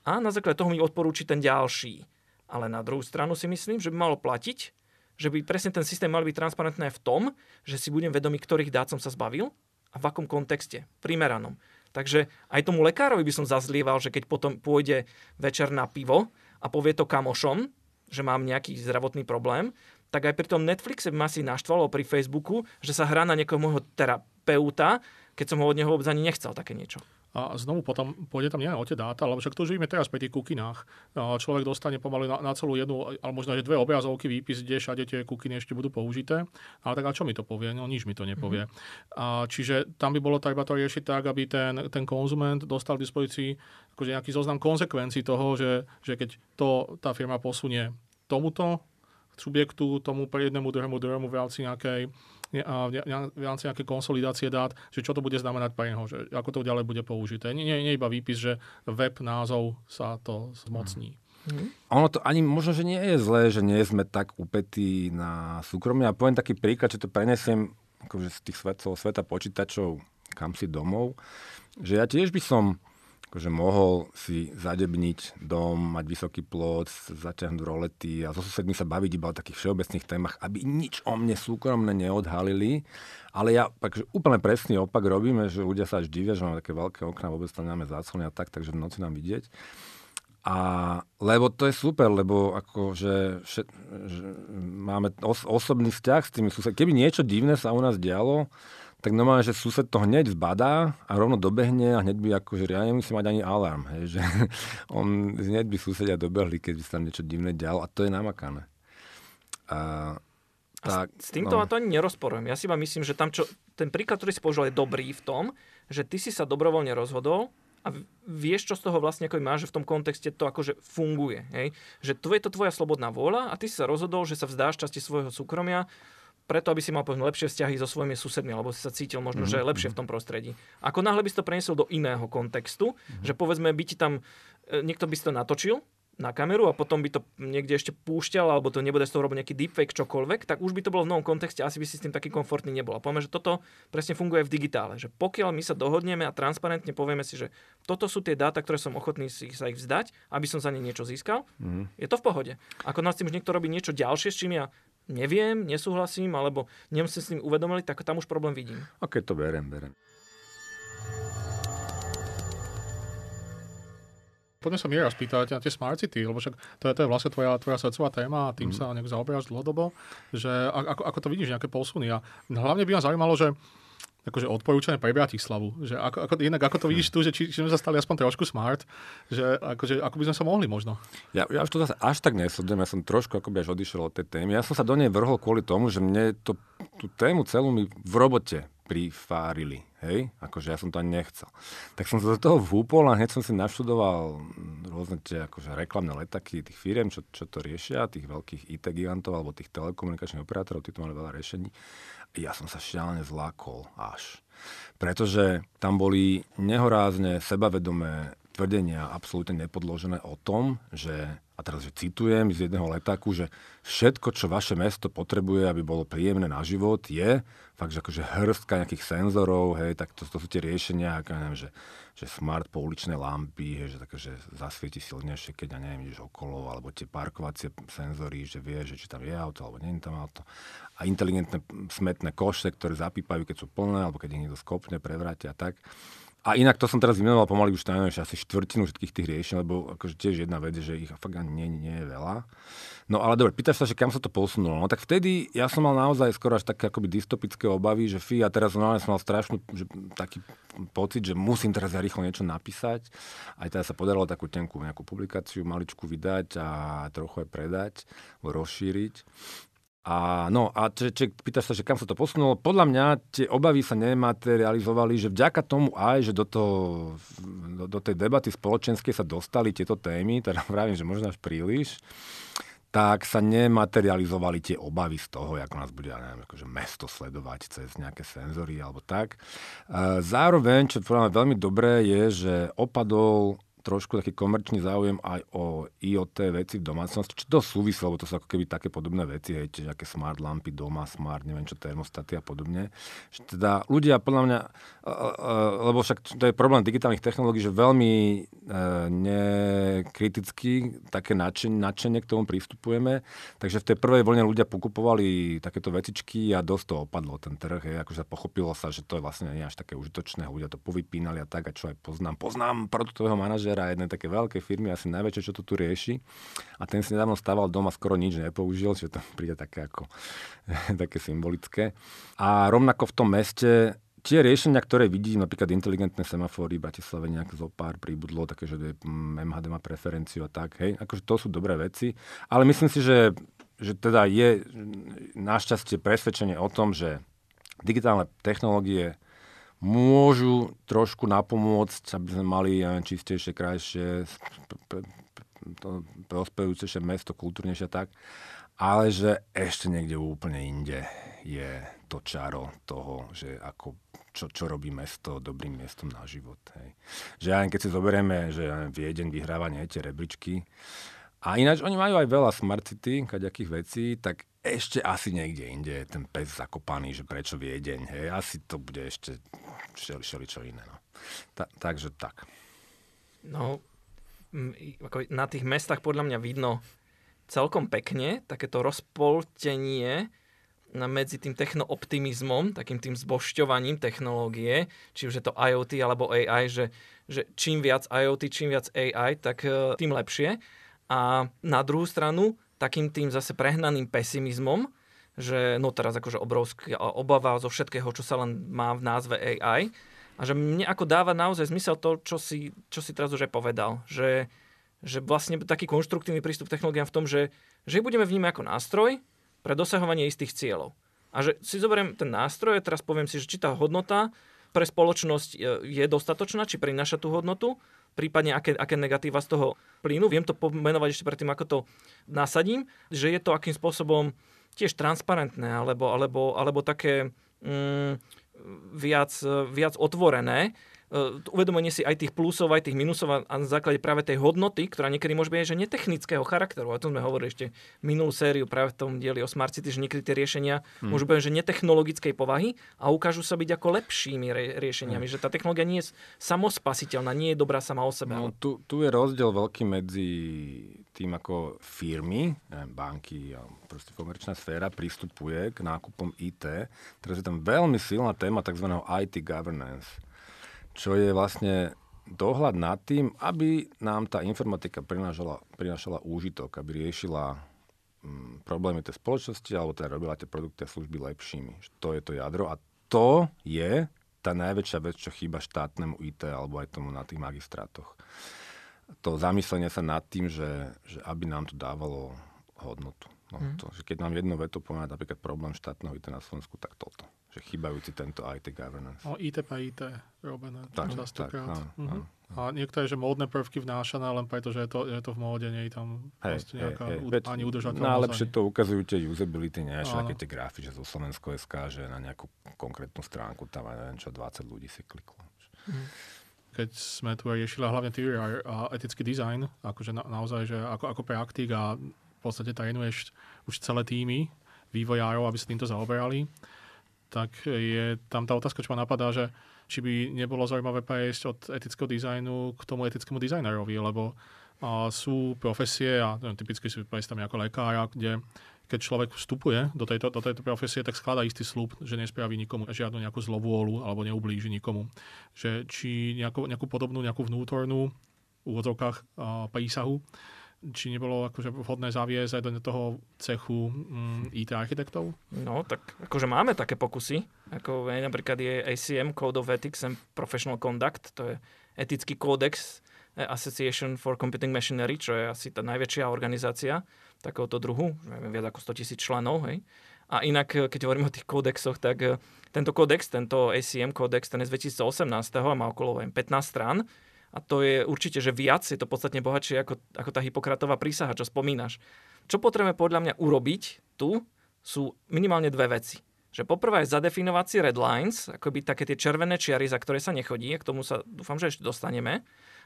a na základe toho mi odporúči ten ďalší. Ale na druhú stranu si myslím, že by malo platiť, že by presne ten systém mal byť transparentné v tom, že si budem vedomý, ktorých dát som sa zbavil a v akom kontexte, primeranom. Takže aj tomu lekárovi by som zazlieval, že keď potom pôjde večer na pivo a povie to kamošom, že mám nejaký zdravotný problém, tak aj pri tom Netflixe by ma si naštvalo pri Facebooku, že sa hrá na niekoho môjho terapeuta, keď som ho od neho vôbec ani nechcel také niečo. A znovu potom pôjde tam nielen o tie dáta, lebo však to žijeme teraz pri tých kukinách. Človek dostane pomaly na, na celú jednu, ale možno aj dve obrazovky výpis, kde všade tie kukiny ešte budú použité. Ale tak a čo mi to povie? No nič mi to nepovie. Mm-hmm. A, čiže tam by bolo treba to riešiť tak, aby ten, ten konzument dostal k dispozícii akože nejaký zoznam konsekvencií toho, že, že keď to tá firma posunie tomuto subjektu, tomu jednému, druhému, druhému v rámci nejakej v rámci nejakej konsolidácie dát, že čo to bude znamenať pre neho, že ako to ďalej bude použité. Nie, nie, nie iba výpis, že web názov sa to zmocní. Mm. Ono to ani možno, že nie je zlé, že nie sme tak upetí na súkromie. A poviem taký príklad, že to prenesiem akože z tých svet, sveta počítačov kam si domov, že ja tiež by som akože mohol si zadebniť dom, mať vysoký plot, zaťahnuť rolety a so susedmi sa baviť iba o takých všeobecných témach, aby nič o mne súkromne neodhalili. Ale ja takže úplne presný opak robíme, že ľudia sa až divia, že máme také veľké okna, vôbec tam nemáme záclony a tak, takže v noci nám vidieť. A lebo to je super, lebo akože že, že máme os, osobný vzťah s tými susedmi. Keby niečo divné sa u nás dialo, tak normálne, že sused to hneď zbadá a rovno dobehne a hneď by akože ja nemusí mať ani alarm, hej, že (laughs) on hneď by susedia dobehli, keď by sa tam niečo divné dialo a to je namakané. A, tak, a s týmto no. to ani nerozporujem. Ja si iba myslím, že tam čo, ten príklad, ktorý si použil, je dobrý v tom, že ty si sa dobrovoľne rozhodol a vieš, čo z toho vlastne ako máš, že v tom kontexte to akože funguje. Hej? Že to je to tvoja slobodná vôľa a ty si sa rozhodol, že sa vzdáš časti svojho súkromia preto, aby si mal povedzme, lepšie vzťahy so svojimi susedmi, alebo si sa cítil možno, mm-hmm. že je lepšie v tom prostredí. Ako náhle by si to preniesol do iného kontextu, mm-hmm. že povedzme by ti tam, e, niekto by si to natočil na kameru a potom by to niekde ešte púšťal, alebo to nebude z toho robiť nejaký deepfake, čokoľvek, tak už by to bolo v novom kontexte, asi by si s tým taký komfortný nebol. A povieme, že toto presne funguje v digitále, že pokiaľ my sa dohodneme a transparentne povieme si, že toto sú tie dáta, ktoré som ochotný si sa ich vzdať, aby som za ne niečo získal, mm. je to v pohode. Ako nás tým už niekto robí niečo ďalšie, s čím ja neviem, nesúhlasím, alebo si s tým uvedomili, tak tam už problém vidím. Ok, to berem, berem. Poďme sa Mira spýtať na tie Smart City, lebo však to je, to je vlastne tvoja, tvoja srdcová téma a tým mm. sa nejak zaoberáš dlhodobo, že ako, ako to vidíš, nejaké posuny. A hlavne by ma zaujímalo, že akože odporúčané pre Bratislavu. Že ako, ako, inak ako to vidíš tu, že či, či sme sa stali aspoň trošku smart, že akože, ako by sme sa mohli možno. Ja, ja už to zase až tak nesledujem, ja som trošku akoby až odišiel od tej témy. Ja som sa do nej vrhol kvôli tomu, že mne to, tú tému celú mi v robote prifárili, hej, akože ja som to ani nechcel. Tak som sa do toho vúpol a hneď som si naštudoval rôzne tie akože reklamné letaky tých firiem, čo, čo to riešia, tých veľkých IT gigantov alebo tých telekomunikačných operátorov, tí to mali veľa riešení ja som sa šialene zlákol až. Pretože tam boli nehorázne sebavedomé tvrdenia absolútne nepodložené o tom, že, a teraz že citujem z jedného letáku, že všetko, čo vaše mesto potrebuje, aby bolo príjemné na život, je fakt, že akože hrstka nejakých senzorov, hej, tak to, to sú tie riešenia, ako neviem, že, že smart pouličné lampy, hej, že také, zasvieti silnejšie, keď ja neviem, ideš okolo, alebo tie parkovacie senzory, že vie, že či tam je auto, alebo nie je tam auto. A inteligentné smetné koše, ktoré zapípajú, keď sú plné, alebo keď ich niekto skopne, prevrátia a tak. A inak to som teraz vymenoval pomaly už neviem, asi štvrtinu všetkých tých riešení, lebo akože tiež jedna vec, že ich fakt ani nie, nie je veľa. No ale dobre, pýtaš sa, že kam sa to posunulo. No tak vtedy ja som mal naozaj skoro až také akoby dystopické obavy, že fí, a teraz no, som mal strašnú že, taký pocit, že musím teraz ja rýchlo niečo napísať. Aj teda sa podarilo takú tenkú nejakú publikáciu, maličku vydať a trochu aj predať, rozšíriť. A, no, a či, či, pýtaš sa, že kam sa to posunulo. Podľa mňa tie obavy sa nematerializovali, že vďaka tomu aj, že do, to, do, do tej debaty spoločenskej sa dostali tieto témy, teda (laughs) vravím, že možno až príliš, tak sa nematerializovali tie obavy z toho, ako nás bude, ja neviem, akože mesto sledovať cez nejaké senzory alebo tak. Zároveň, čo je veľmi dobré, je, že opadol trošku taký komerčný záujem aj o IoT veci v domácnosti, čo to súvisí, lebo to sú ako keby také podobné veci, hej, čiže nejaké smart lampy doma, smart, neviem čo, termostaty a podobne. Že teda ľudia podľa mňa, lebo však to je problém digitálnych technológií, že veľmi e, nekriticky také nadšenie k tomu prístupujeme, takže v tej prvej vlne ľudia pokupovali takéto vecičky a dosť to opadlo ten trh, hej, akože pochopilo sa, že to je vlastne nie až také užitočné, ľudia to povypínali a tak, a čo aj poznám, poznám produktového manažera, manažera jednej také veľkej firmy, asi najväčšie, čo to tu rieši. A ten si nedávno stával doma, skoro nič nepoužil, čo to príde také ako (laughs) také symbolické. A rovnako v tom meste tie riešenia, ktoré vidím, napríklad inteligentné semafóry v Bratislave nejak zo pár príbudlo, také, že MHD má preferenciu a tak, hej, akože to sú dobré veci, ale myslím si, že, že teda je našťastie presvedčenie o tom, že digitálne technológie môžu trošku napomôcť, aby sme mali čistejšie, krajšie, prospejúcejšie mesto, kultúrnejšie tak, ale že ešte niekde úplne inde je to čaro toho, že ako, čo, čo robí mesto dobrým miestom na život. Hej. Že aj keď si zoberieme, že Viedeň vyhráva nie tie rebríčky, a ináč oni majú aj veľa smart city, kaďakých vecí, tak ešte asi niekde inde je ten pes zakopaný, že prečo Viedeň, hej, asi to bude ešte šeli, šeli čo iné, no. Ta, takže tak. No, ako na tých mestách podľa mňa vidno celkom pekne takéto rozpoltenie medzi tým technooptimizmom, takým tým zbošťovaním technológie, či už je to IoT alebo AI, že, že čím viac IoT, čím viac AI, tak e, tým lepšie. A na druhú stranu takým tým zase prehnaným pesimizmom, že no teraz akože obrovská obava zo všetkého, čo sa len má v názve AI. A že mne ako dáva naozaj zmysel to, čo si, čo si teraz už aj povedal. Že, že vlastne taký konštruktívny prístup k technológiám v tom, že, že budeme vnímať ako nástroj pre dosahovanie istých cieľov. A že si zoberiem ten nástroj a teraz poviem si, že či tá hodnota pre spoločnosť je dostatočná, či prináša tú hodnotu prípadne aké, aké negatíva z toho plínu. Viem to pomenovať ešte predtým, ako to nasadím, že je to akým spôsobom tiež transparentné alebo, alebo, alebo také mm, viac, viac otvorené uvedomenie si aj tých plusov, aj tých minusov a na základe práve tej hodnoty, ktorá niekedy môže byť aj že netechnického charakteru. A to sme hovorili ešte minulú sériu práve v tom dieli o Smart City, že niekedy tie riešenia hmm. môžu byť že netechnologickej povahy a ukážu sa byť ako lepšími re- riešeniami. Hmm. Že tá technológia nie je samospasiteľná, nie je dobrá sama o sebe. No, tu, tu je rozdiel veľký medzi tým, ako firmy, banky a proste komerčná sféra pristupuje k nákupom IT. Teraz je tam veľmi silná téma tzv. IT governance čo je vlastne dohľad nad tým, aby nám tá informatika prinášala, prinášala úžitok, aby riešila mm, problémy tej spoločnosti alebo teda robila tie produkty a služby lepšími. To je to jadro a to je tá najväčšia vec, čo chýba štátnemu IT alebo aj tomu na tých magistrátoch. To zamyslenie sa nad tým, že, že aby nám to dávalo hodnotu. No, mm. to, že keď nám jedno veto povedať napríklad problém štátneho IT na Slovensku, tak toto že chýbajúci tento IT governance. No, IT pa IT robené tak, častokrát. Tak, áno, mm-hmm. áno. A niektoré, že módne prvky vnášané len preto, že je to, je to v móde, nie je tam hey, nejaká hey, hey. ani udržateľnosť. Najlepšie to ukazujú tie usability, nie? Že také tie grafy, že zo Slovensko SK, že na nejakú konkrétnu stránku tam aj neviem čo, 20 ľudí si kliklo. Mm. Keď sme tu riešili hlavne TVR a etický design, akože na, naozaj, že ako, ako praktik a podstate trénuješ už celé týmy vývojárov, aby sa týmto zaoberali, tak je tam tá otázka, čo ma napadá, že či by nebolo zaujímavé prejsť od etického dizajnu k tomu etickému dizajnerovi, lebo a sú profesie, a typicky si predstavím ako lekára, kde keď človek vstupuje do tejto, do tejto profesie, tak skladá istý slúb, že nespraví nikomu žiadnu nejakú zlovôľu alebo neublíži nikomu. Že či nejakú, nejakú podobnú, nejakú vnútornú v úvodzovkách prísahu či nebolo akože vhodné zaviesť aj do toho cechu mm, IT architektov? No, tak akože máme také pokusy. Ako napríklad je ACM, Code of Ethics and Professional Conduct, to je etický kódex eh, Association for Computing Machinery, čo je asi tá najväčšia organizácia takéhoto druhu, neviem, viac ako 100 tisíc členov, hej. A inak, eh, keď hovorím o tých kódexoch, tak eh, tento kódex, tento ACM kódex, ten je z 2018 a má okolo 15 strán a to je určite, že viac, je to podstatne bohatšie ako, ako tá Hipokratová prísaha, čo spomínaš. čo potrebujeme podľa mňa urobiť tu, sú minimálne dve veci. Že poprvé je zadefinovať si red lines, akoby také tie červené čiary, za ktoré sa nechodí, k tomu sa dúfam, že ešte dostaneme.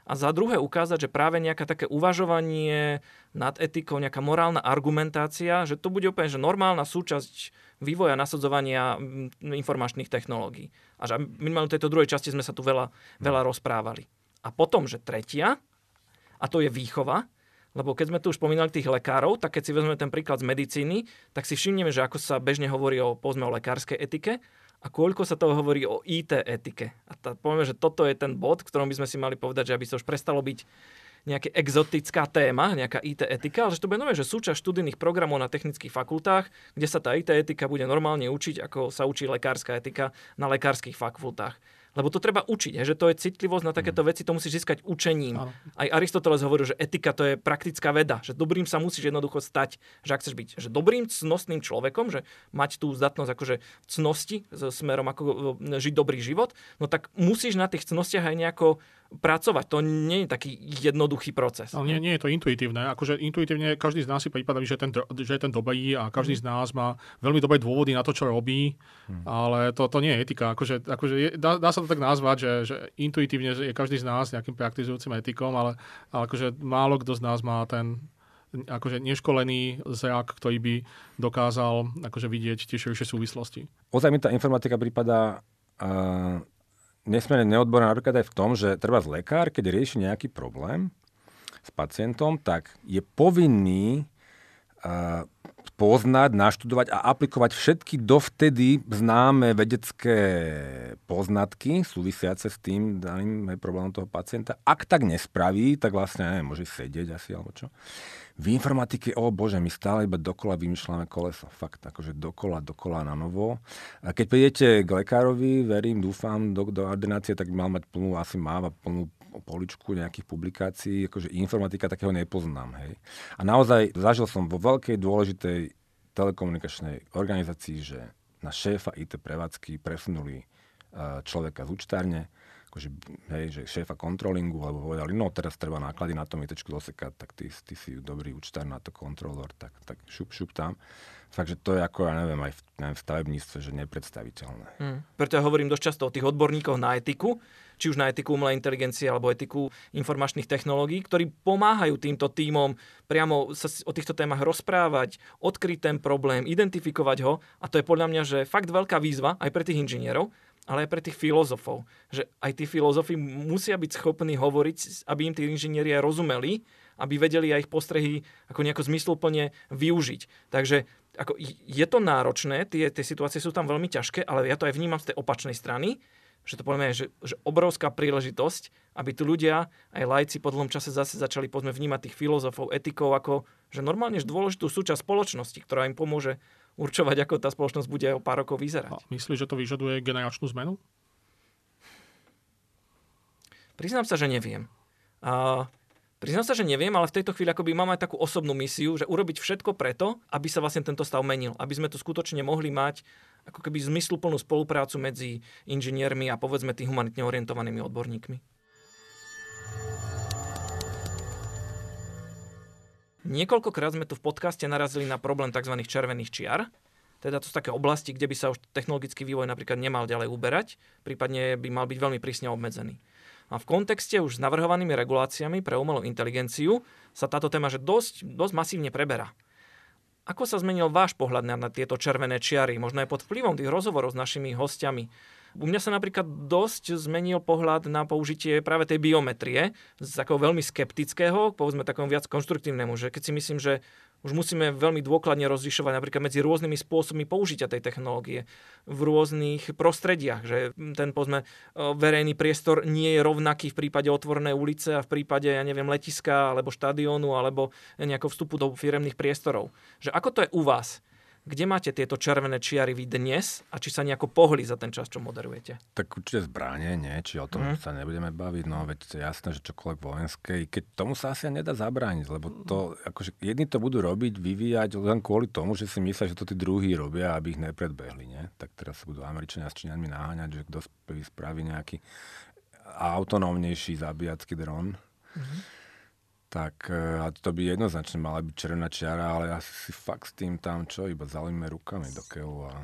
A za druhé ukázať, že práve nejaké také uvažovanie nad etikou, nejaká morálna argumentácia, že to bude úplne že normálna súčasť vývoja nasadzovania informačných technológií. A že minimálne v tejto druhej časti sme sa tu veľa, veľa rozprávali. A potom, že tretia, a to je výchova, lebo keď sme tu už spomínali tých lekárov, tak keď si vezmeme ten príklad z medicíny, tak si všimneme, že ako sa bežne hovorí o, povedzme, o lekárskej etike a koľko sa toho hovorí o IT etike. A tá, povieme, že toto je ten bod, ktorom by sme si mali povedať, že aby sa už prestalo byť nejaká exotická téma, nejaká IT etika, ale že to bude nové, že súčasť študijných programov na technických fakultách, kde sa tá IT etika bude normálne učiť, ako sa učí lekárska etika na lekárskych fakultách. Lebo to treba učiť, že to je citlivosť na takéto veci, to musíš získať učením. Áno. Aj Aristoteles hovoril, že etika to je praktická veda, že dobrým sa musíš jednoducho stať, že ak chceš byť že dobrým cnostným človekom, že mať tú zdatnosť akože cnosti smerom ako e, žiť dobrý život, no tak musíš na tých cnostiach aj nejako pracovať. To nie je taký jednoduchý proces. Ale nie, nie je to intuitívne. Akože intuitívne každý z nás si prípada, že, ten, že je ten dobrý a každý mm. z nás má veľmi dobré dôvody na to, čo robí, mm. ale to, to nie je etika. Akože, akože je, dá, dá sa to tak nazvať, že, že intuitívne je každý z nás nejakým praktizujúcim etikom, ale, ale akože málo kto z nás má ten akože neškolený zrak, ktorý by dokázal akože vidieť tie širšie súvislosti. Ozaj mi tá informatika prípada uh nesmierne neodborná napríklad aj v tom, že treba z lekár, keď rieši nejaký problém s pacientom, tak je povinný poznať, naštudovať a aplikovať všetky dovtedy známe vedecké poznatky súvisiace s tým daným problémom toho pacienta. Ak tak nespraví, tak vlastne neviem, môže sedieť asi alebo čo. V informatike, o bože, my stále iba dokola vymýšľame koleso. Fakt, akože dokola, dokola na novo. A keď prídete k lekárovi, verím, dúfam, do, do ordinácie, tak mal mať plnú, asi máva plnú poličku nejakých publikácií, akože informatika takého nepoznám. Hej. A naozaj zažil som vo veľkej dôležitej telekomunikačnej organizácii, že na šéfa IT prevádzky presunuli človeka z účtárne, akože, hej, že šéfa kontrolingu, alebo povedali, no teraz treba náklady na to mytečku dosekať, tak ty, ty si dobrý účtár na to kontrolor, tak, tak šup, šup tam. Takže to je ako, ja neviem, aj v, neviem, v stavebníctve, že nepredstaviteľné. Hmm. Preto ja hovorím dosť často o tých odborníkoch na etiku, či už na etiku umelej inteligencie alebo etiku informačných technológií, ktorí pomáhajú týmto týmom priamo sa o týchto témach rozprávať, odkryť ten problém, identifikovať ho. A to je podľa mňa, že fakt veľká výzva aj pre tých inžinierov, ale aj pre tých filozofov. Že aj tí filozofi musia byť schopní hovoriť, aby im tí inžinieri rozumeli, aby vedeli aj ich postrehy ako nejako zmysluplne využiť. Takže ako, je to náročné, tie, tie situácie sú tam veľmi ťažké, ale ja to aj vnímam z tej opačnej strany, že to povieme, že, že obrovská príležitosť, aby tu ľudia, aj lajci po dlhom čase zase začali povedzme, vnímať tých filozofov, etikov ako že normálne dôležitú súčasť spoločnosti, ktorá im pomôže určovať, ako tá spoločnosť bude o pár rokov vyzerať. A myslíš, že to vyžaduje generačnú zmenu? Priznám sa, že neviem. A Priznám sa, že neviem, ale v tejto chvíli akoby mám aj takú osobnú misiu, že urobiť všetko preto, aby sa vlastne tento stav menil. Aby sme tu skutočne mohli mať ako keby zmysluplnú spoluprácu medzi inžiniermi a povedzme tých humanitne orientovanými odborníkmi. Niekoľkokrát sme tu v podcaste narazili na problém tzv. červených čiar. Teda to sú také oblasti, kde by sa už technologický vývoj napríklad nemal ďalej uberať, prípadne by mal byť veľmi prísne obmedzený. A v kontexte už s navrhovanými reguláciami pre umelú inteligenciu sa táto téma že dosť, dosť masívne preberá. Ako sa zmenil váš pohľad na, tieto červené čiary, možno aj pod vplyvom tých rozhovorov s našimi hostiami? U mňa sa napríklad dosť zmenil pohľad na použitie práve tej biometrie z takého veľmi skeptického, povedzme takom viac konštruktívnemu, že keď si myslím, že už musíme veľmi dôkladne rozlišovať napríklad medzi rôznymi spôsobmi použitia tej technológie v rôznych prostrediach, že ten povedzme, verejný priestor nie je rovnaký v prípade otvorenej ulice a v prípade, ja neviem, letiska alebo štadiónu alebo nejakého vstupu do firemných priestorov. Že ako to je u vás? Kde máte tieto červené čiary vy dnes a či sa nejako pohli za ten čas, čo moderujete? Tak určite zbranie, nie? Či o tom mm. sa nebudeme baviť, no veď jasné, že čokoľvek vojenské, keď tomu sa asi nedá zabrániť, lebo to, akože jedni to budú robiť, vyvíjať len kvôli tomu, že si myslia, že to tí druhí robia, aby ich nepredbehli, nie? Tak teraz sa budú Američania s Číňanmi naháňať, že kto spraví nejaký autonómnejší zabíjacký dron. Mm-hmm. Tak e, a to by jednoznačne mala byť červená čiara, ale asi si fakt s tým tam čo, iba zalíme rukami do keľu a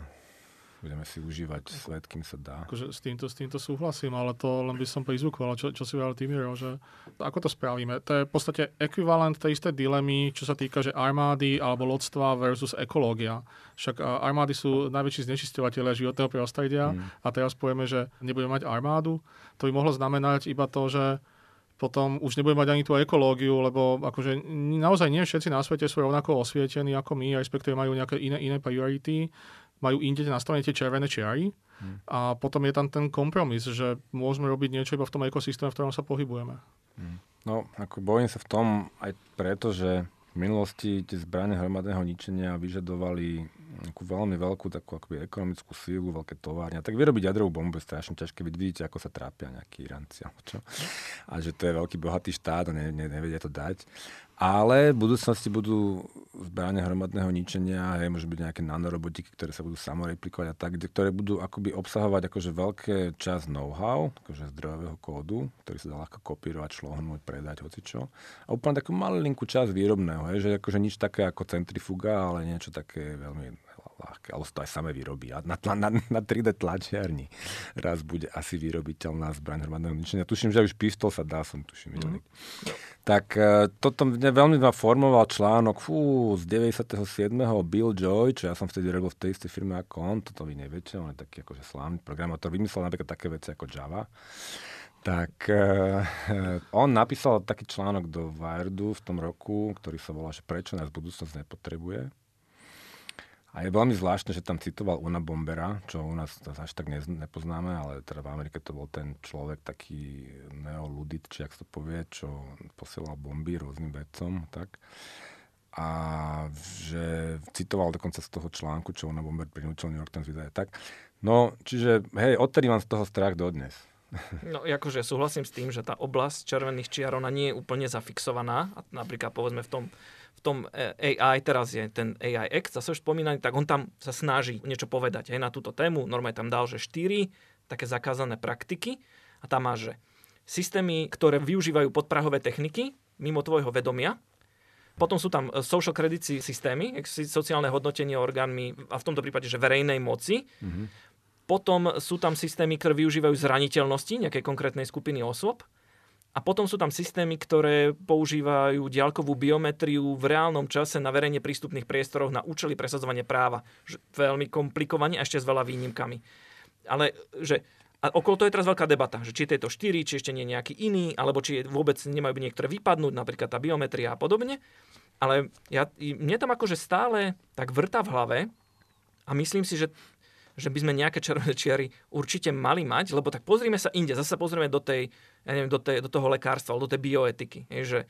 budeme si užívať svet, kým sa dá. Akože s, týmto, s týmto súhlasím, ale to len by som prizvukoval, čo, čo si povedal ty, Miro, že ako to spravíme. To je v podstate ekvivalent tej istej dilemy, čo sa týka, že armády alebo lodstva versus ekológia. Však armády sú najväčší znečisťovateľe životného prostredia mm. a teraz povieme, že nebudeme mať armádu. To by mohlo znamenať iba to, že potom už nebude mať ani tú ekológiu, lebo akože naozaj nie všetci na svete sú rovnako osvietení ako my, respektíve majú nejaké iné, iné priority, majú inde nastavené tie červené čiary hmm. a potom je tam ten kompromis, že môžeme robiť niečo iba v tom ekosystéme, v ktorom sa pohybujeme. Hmm. No, ako bojím sa v tom aj preto, že v minulosti tie zbranie hromadného ničenia vyžadovali nejakú veľmi veľkú takú akoby ekonomickú sílu, veľké továrne. Tak vyrobiť jadrovú bombu je strašne ťažké, keď vidíte, ako sa trápia nejakí Iránci. A že to je veľký bohatý štát a ne, ne, nevedia to dať. Ale v budúcnosti budú zbrania hromadného ničenia, hej, môžu byť nejaké nanorobotiky, ktoré sa budú samoreplikovať a tak, ktoré budú akoby obsahovať akože veľké čas know-how, akože zdrojového kódu, ktorý sa dá ľahko kopírovať, šlohnúť, predať, hocičo. A úplne takú malinkú časť výrobného, hej, že akože nič také ako centrifuga, ale niečo také veľmi ľahké, ale to aj samé vyrobí. A na, na, na 3D tlačiarni raz bude asi vyrobiteľná zbraň hromadného ničenia. Tuším, že už pistol sa dá, som tuším. Mm. Tak uh, toto mne veľmi ma formoval článok fú, z 97. Bill Joy, čo ja som vtedy robil v tej istej firme ako on, toto vy neviete, on je taký akože slávny programátor, vymyslel napríklad také veci ako Java tak uh, on napísal taký článok do Wiredu v tom roku, ktorý sa volá, že prečo nás budúcnosť nepotrebuje. A je veľmi zvláštne, že tam citoval Una Bombera, čo u nás až tak ne, nepoznáme, ale teda v Amerike to bol ten človek taký neoludit, či ak sa to povie, čo posielal bomby rôznym vedcom. Tak. A že citoval dokonca z toho článku, čo Una Bomber prinúčil New York Times vydať. Tak. No, čiže hej, odtedy mám z toho strach dodnes. (laughs) No, akože súhlasím s tým, že tá oblasť červených čiar, ona nie je úplne zafixovaná. A napríklad povedzme v tom tom e, AI, teraz je ten AI X, zase už spomínaný, tak on tam sa snaží niečo povedať aj na túto tému. Normálne tam dal, že 4 také zakázané praktiky a tam má, že systémy, ktoré využívajú podprahové techniky mimo tvojho vedomia, potom sú tam e, social credit systémy, sociálne hodnotenie orgánmi, a v tomto prípade, že verejnej moci. Mm-hmm. Potom sú tam systémy, ktoré využívajú zraniteľnosti nejakej konkrétnej skupiny osôb. A potom sú tam systémy, ktoré používajú diaľkovú biometriu v reálnom čase na verejne prístupných priestoroch na účely presadzovania práva. Veľmi komplikovane a ešte s veľa výnimkami. Ale že a okolo toho je teraz veľká debata, že či je to 4, či ešte nie je nejaký iný, alebo či vôbec nemajú byť niektoré vypadnúť, napríklad tá biometria a podobne. Ale ja, mne tam akože stále tak vrta v hlave a myslím si, že že by sme nejaké červené čiary určite mali mať, lebo tak pozrime sa inde, zase pozrieme do, tej, ja neviem, do, tej, do toho lekárstva, do tej bioetiky. Je, že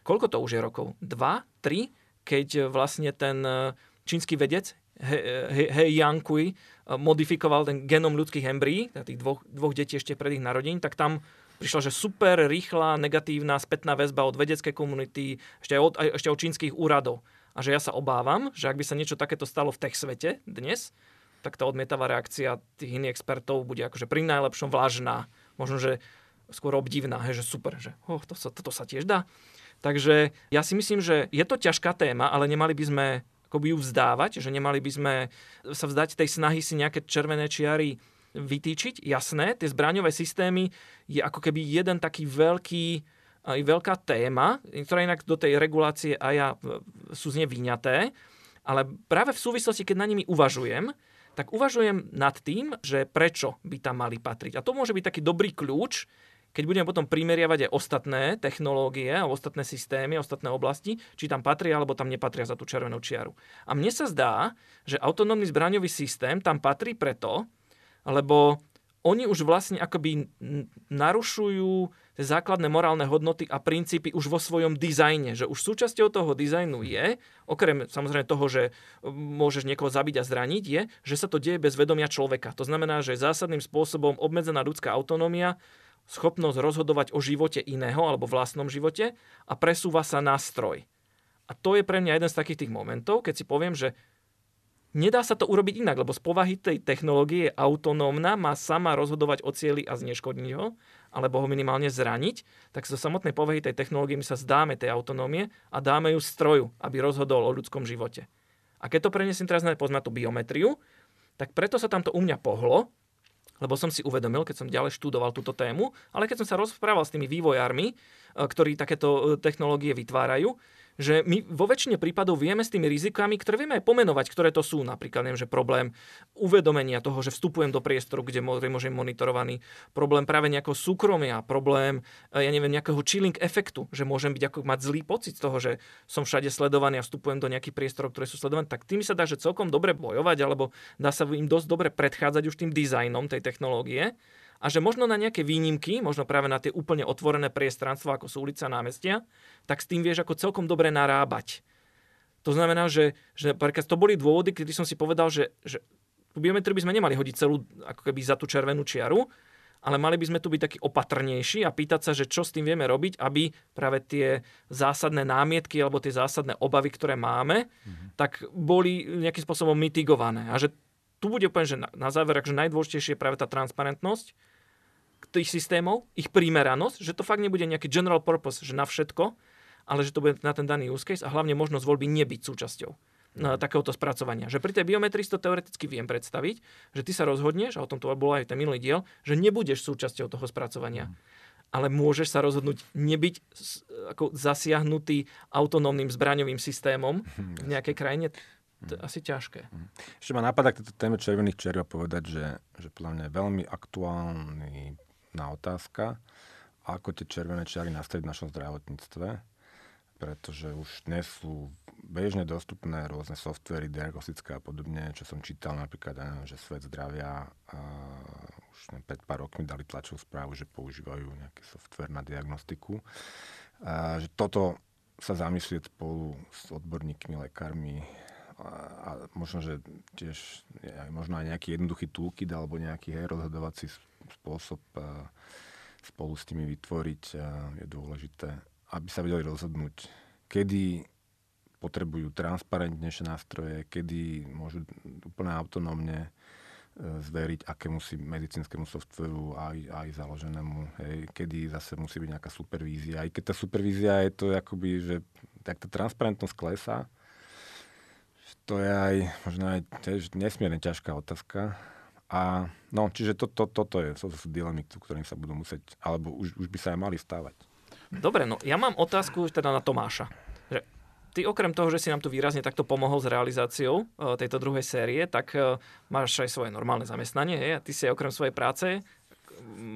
koľko to už je rokov? Dva? Tri? Keď vlastne ten e, čínsky vedec He, He, He Yankui e, modifikoval ten genom ľudských embryí, tých dvoch, dvoch detí ešte pred ich narodením, tak tam prišla, že super rýchla, negatívna spätná väzba od vedeckej komunity, ešte od, ešte od čínskych úradov. A že ja sa obávam, že ak by sa niečo takéto stalo v tech svete dnes, tak tá odmietavá reakcia tých iných expertov bude akože pri najlepšom vlažná, možno, že skôr obdivná, hej, že super, že oh, to sa, toto sa tiež dá. Takže ja si myslím, že je to ťažká téma, ale nemali by sme akoby ju vzdávať, že nemali by sme sa vzdať tej snahy si nejaké červené čiary vytýčiť. Jasné, tie zbraňové systémy je ako keby jeden taký veľký aj veľká téma, ktorá inak do tej regulácie aj ja sú z nej vyňaté, ale práve v súvislosti, keď na nimi uvažujem, tak uvažujem nad tým, že prečo by tam mali patriť. A to môže byť taký dobrý kľúč, keď budeme potom primeriavať aj ostatné technológie ostatné systémy, ostatné oblasti, či tam patria alebo tam nepatria za tú červenú čiaru. A mne sa zdá, že autonómny zbraňový systém tam patrí preto, lebo oni už vlastne akoby narušujú základné morálne hodnoty a princípy už vo svojom dizajne. Že už súčasťou toho dizajnu je, okrem samozrejme toho, že môžeš niekoho zabiť a zraniť, je, že sa to deje bez vedomia človeka. To znamená, že zásadným spôsobom obmedzená ľudská autonómia, schopnosť rozhodovať o živote iného alebo vlastnom živote a presúva sa na stroj. A to je pre mňa jeden z takých tých momentov, keď si poviem, že nedá sa to urobiť inak, lebo z povahy tej technológie je autonómna, má sama rozhodovať o cieli a zneškodniť ho, alebo ho minimálne zraniť, tak zo samotnej povahy tej technológie my sa zdáme tej autonómie a dáme ju stroju, aby rozhodol o ľudskom živote. A keď to preniesiem teraz na, na tú biometriu, tak preto sa tam to u mňa pohlo, lebo som si uvedomil, keď som ďalej študoval túto tému, ale keď som sa rozprával s tými vývojármi, eh, ktorí takéto eh, technológie vytvárajú, že my vo väčšine prípadov vieme s tými rizikami, ktoré vieme aj pomenovať, ktoré to sú. Napríklad, neviem, že problém uvedomenia toho, že vstupujem do priestoru, kde môžem monitorovaný, problém práve nejakého súkromia, problém, e, ja neviem, nejakého chilling efektu, že môžem byť ako mať zlý pocit z toho, že som všade sledovaný a vstupujem do nejakých priestorov, ktoré sú sledované, tak tým sa dá, že celkom dobre bojovať, alebo dá sa im dosť dobre predchádzať už tým dizajnom tej technológie a že možno na nejaké výnimky, možno práve na tie úplne otvorené priestranstva, ako sú ulica námestia, tak s tým vieš ako celkom dobre narábať. To znamená, že, že to boli dôvody, kedy som si povedal, že, že biometriu by sme nemali hodiť celú ako keby za tú červenú čiaru, ale mali by sme tu byť takí opatrnejší a pýtať sa, že čo s tým vieme robiť, aby práve tie zásadné námietky alebo tie zásadné obavy, ktoré máme, mm-hmm. tak boli nejakým spôsobom mitigované. A že tu bude úplne, že na, na záver, že najdôležitejšie je práve tá transparentnosť tých systémov, ich primeranosť, že to fakt nebude nejaký general purpose, že na všetko, ale že to bude na ten daný use case a hlavne možnosť voľby nebyť súčasťou na takéhoto spracovania. Že pri tej biometrii to teoreticky viem predstaviť, že ty sa rozhodneš, a o tom to bol aj ten minulý diel, že nebudeš súčasťou toho spracovania. Mm. Ale môžeš sa rozhodnúť nebyť ako zasiahnutý autonómnym zbraňovým systémom v nejakej krajine to asi ťažké. Mhm. Ešte ma napadá k tejto téme červených čeriov povedať, že, že podľa mňa je veľmi aktuálna otázka, ako tie červené čiary nastaviť v našom zdravotníctve, pretože už dnes sú bežne dostupné rôzne softvery, diagnostické a podobne, čo som čítal napríklad, neviem, že Svet zdravia uh, už ne, pred pár rokmi dali tlačovú správu, že používajú nejaký software na diagnostiku. Uh, že toto sa zamyslieť spolu s odborníkmi, lekármi, a možno, že tiež možno aj nejaký jednoduchý toolkit alebo nejaký hej, rozhodovací spôsob spolu s nimi vytvoriť je dôležité, aby sa vedeli rozhodnúť, kedy potrebujú transparentnejšie nástroje, kedy môžu úplne autonómne e, zveriť akému si medicínskemu softveru aj, aj založenému, hej, kedy zase musí byť nejaká supervízia. Aj keď tá supervízia je to akoby, že tak tá transparentnosť klesá, to je aj možno aj tiež nesmierne ťažká otázka. A no, čiže to, to, toto je, to sú dilemy, ktorým sa budú musieť, alebo už, už by sa aj mali stávať. Dobre, no ja mám otázku teda na Tomáša. Že ty okrem toho, že si nám tu výrazne takto pomohol s realizáciou uh, tejto druhej série, tak uh, máš aj svoje normálne zamestnanie, hej? a ty si okrem svojej práce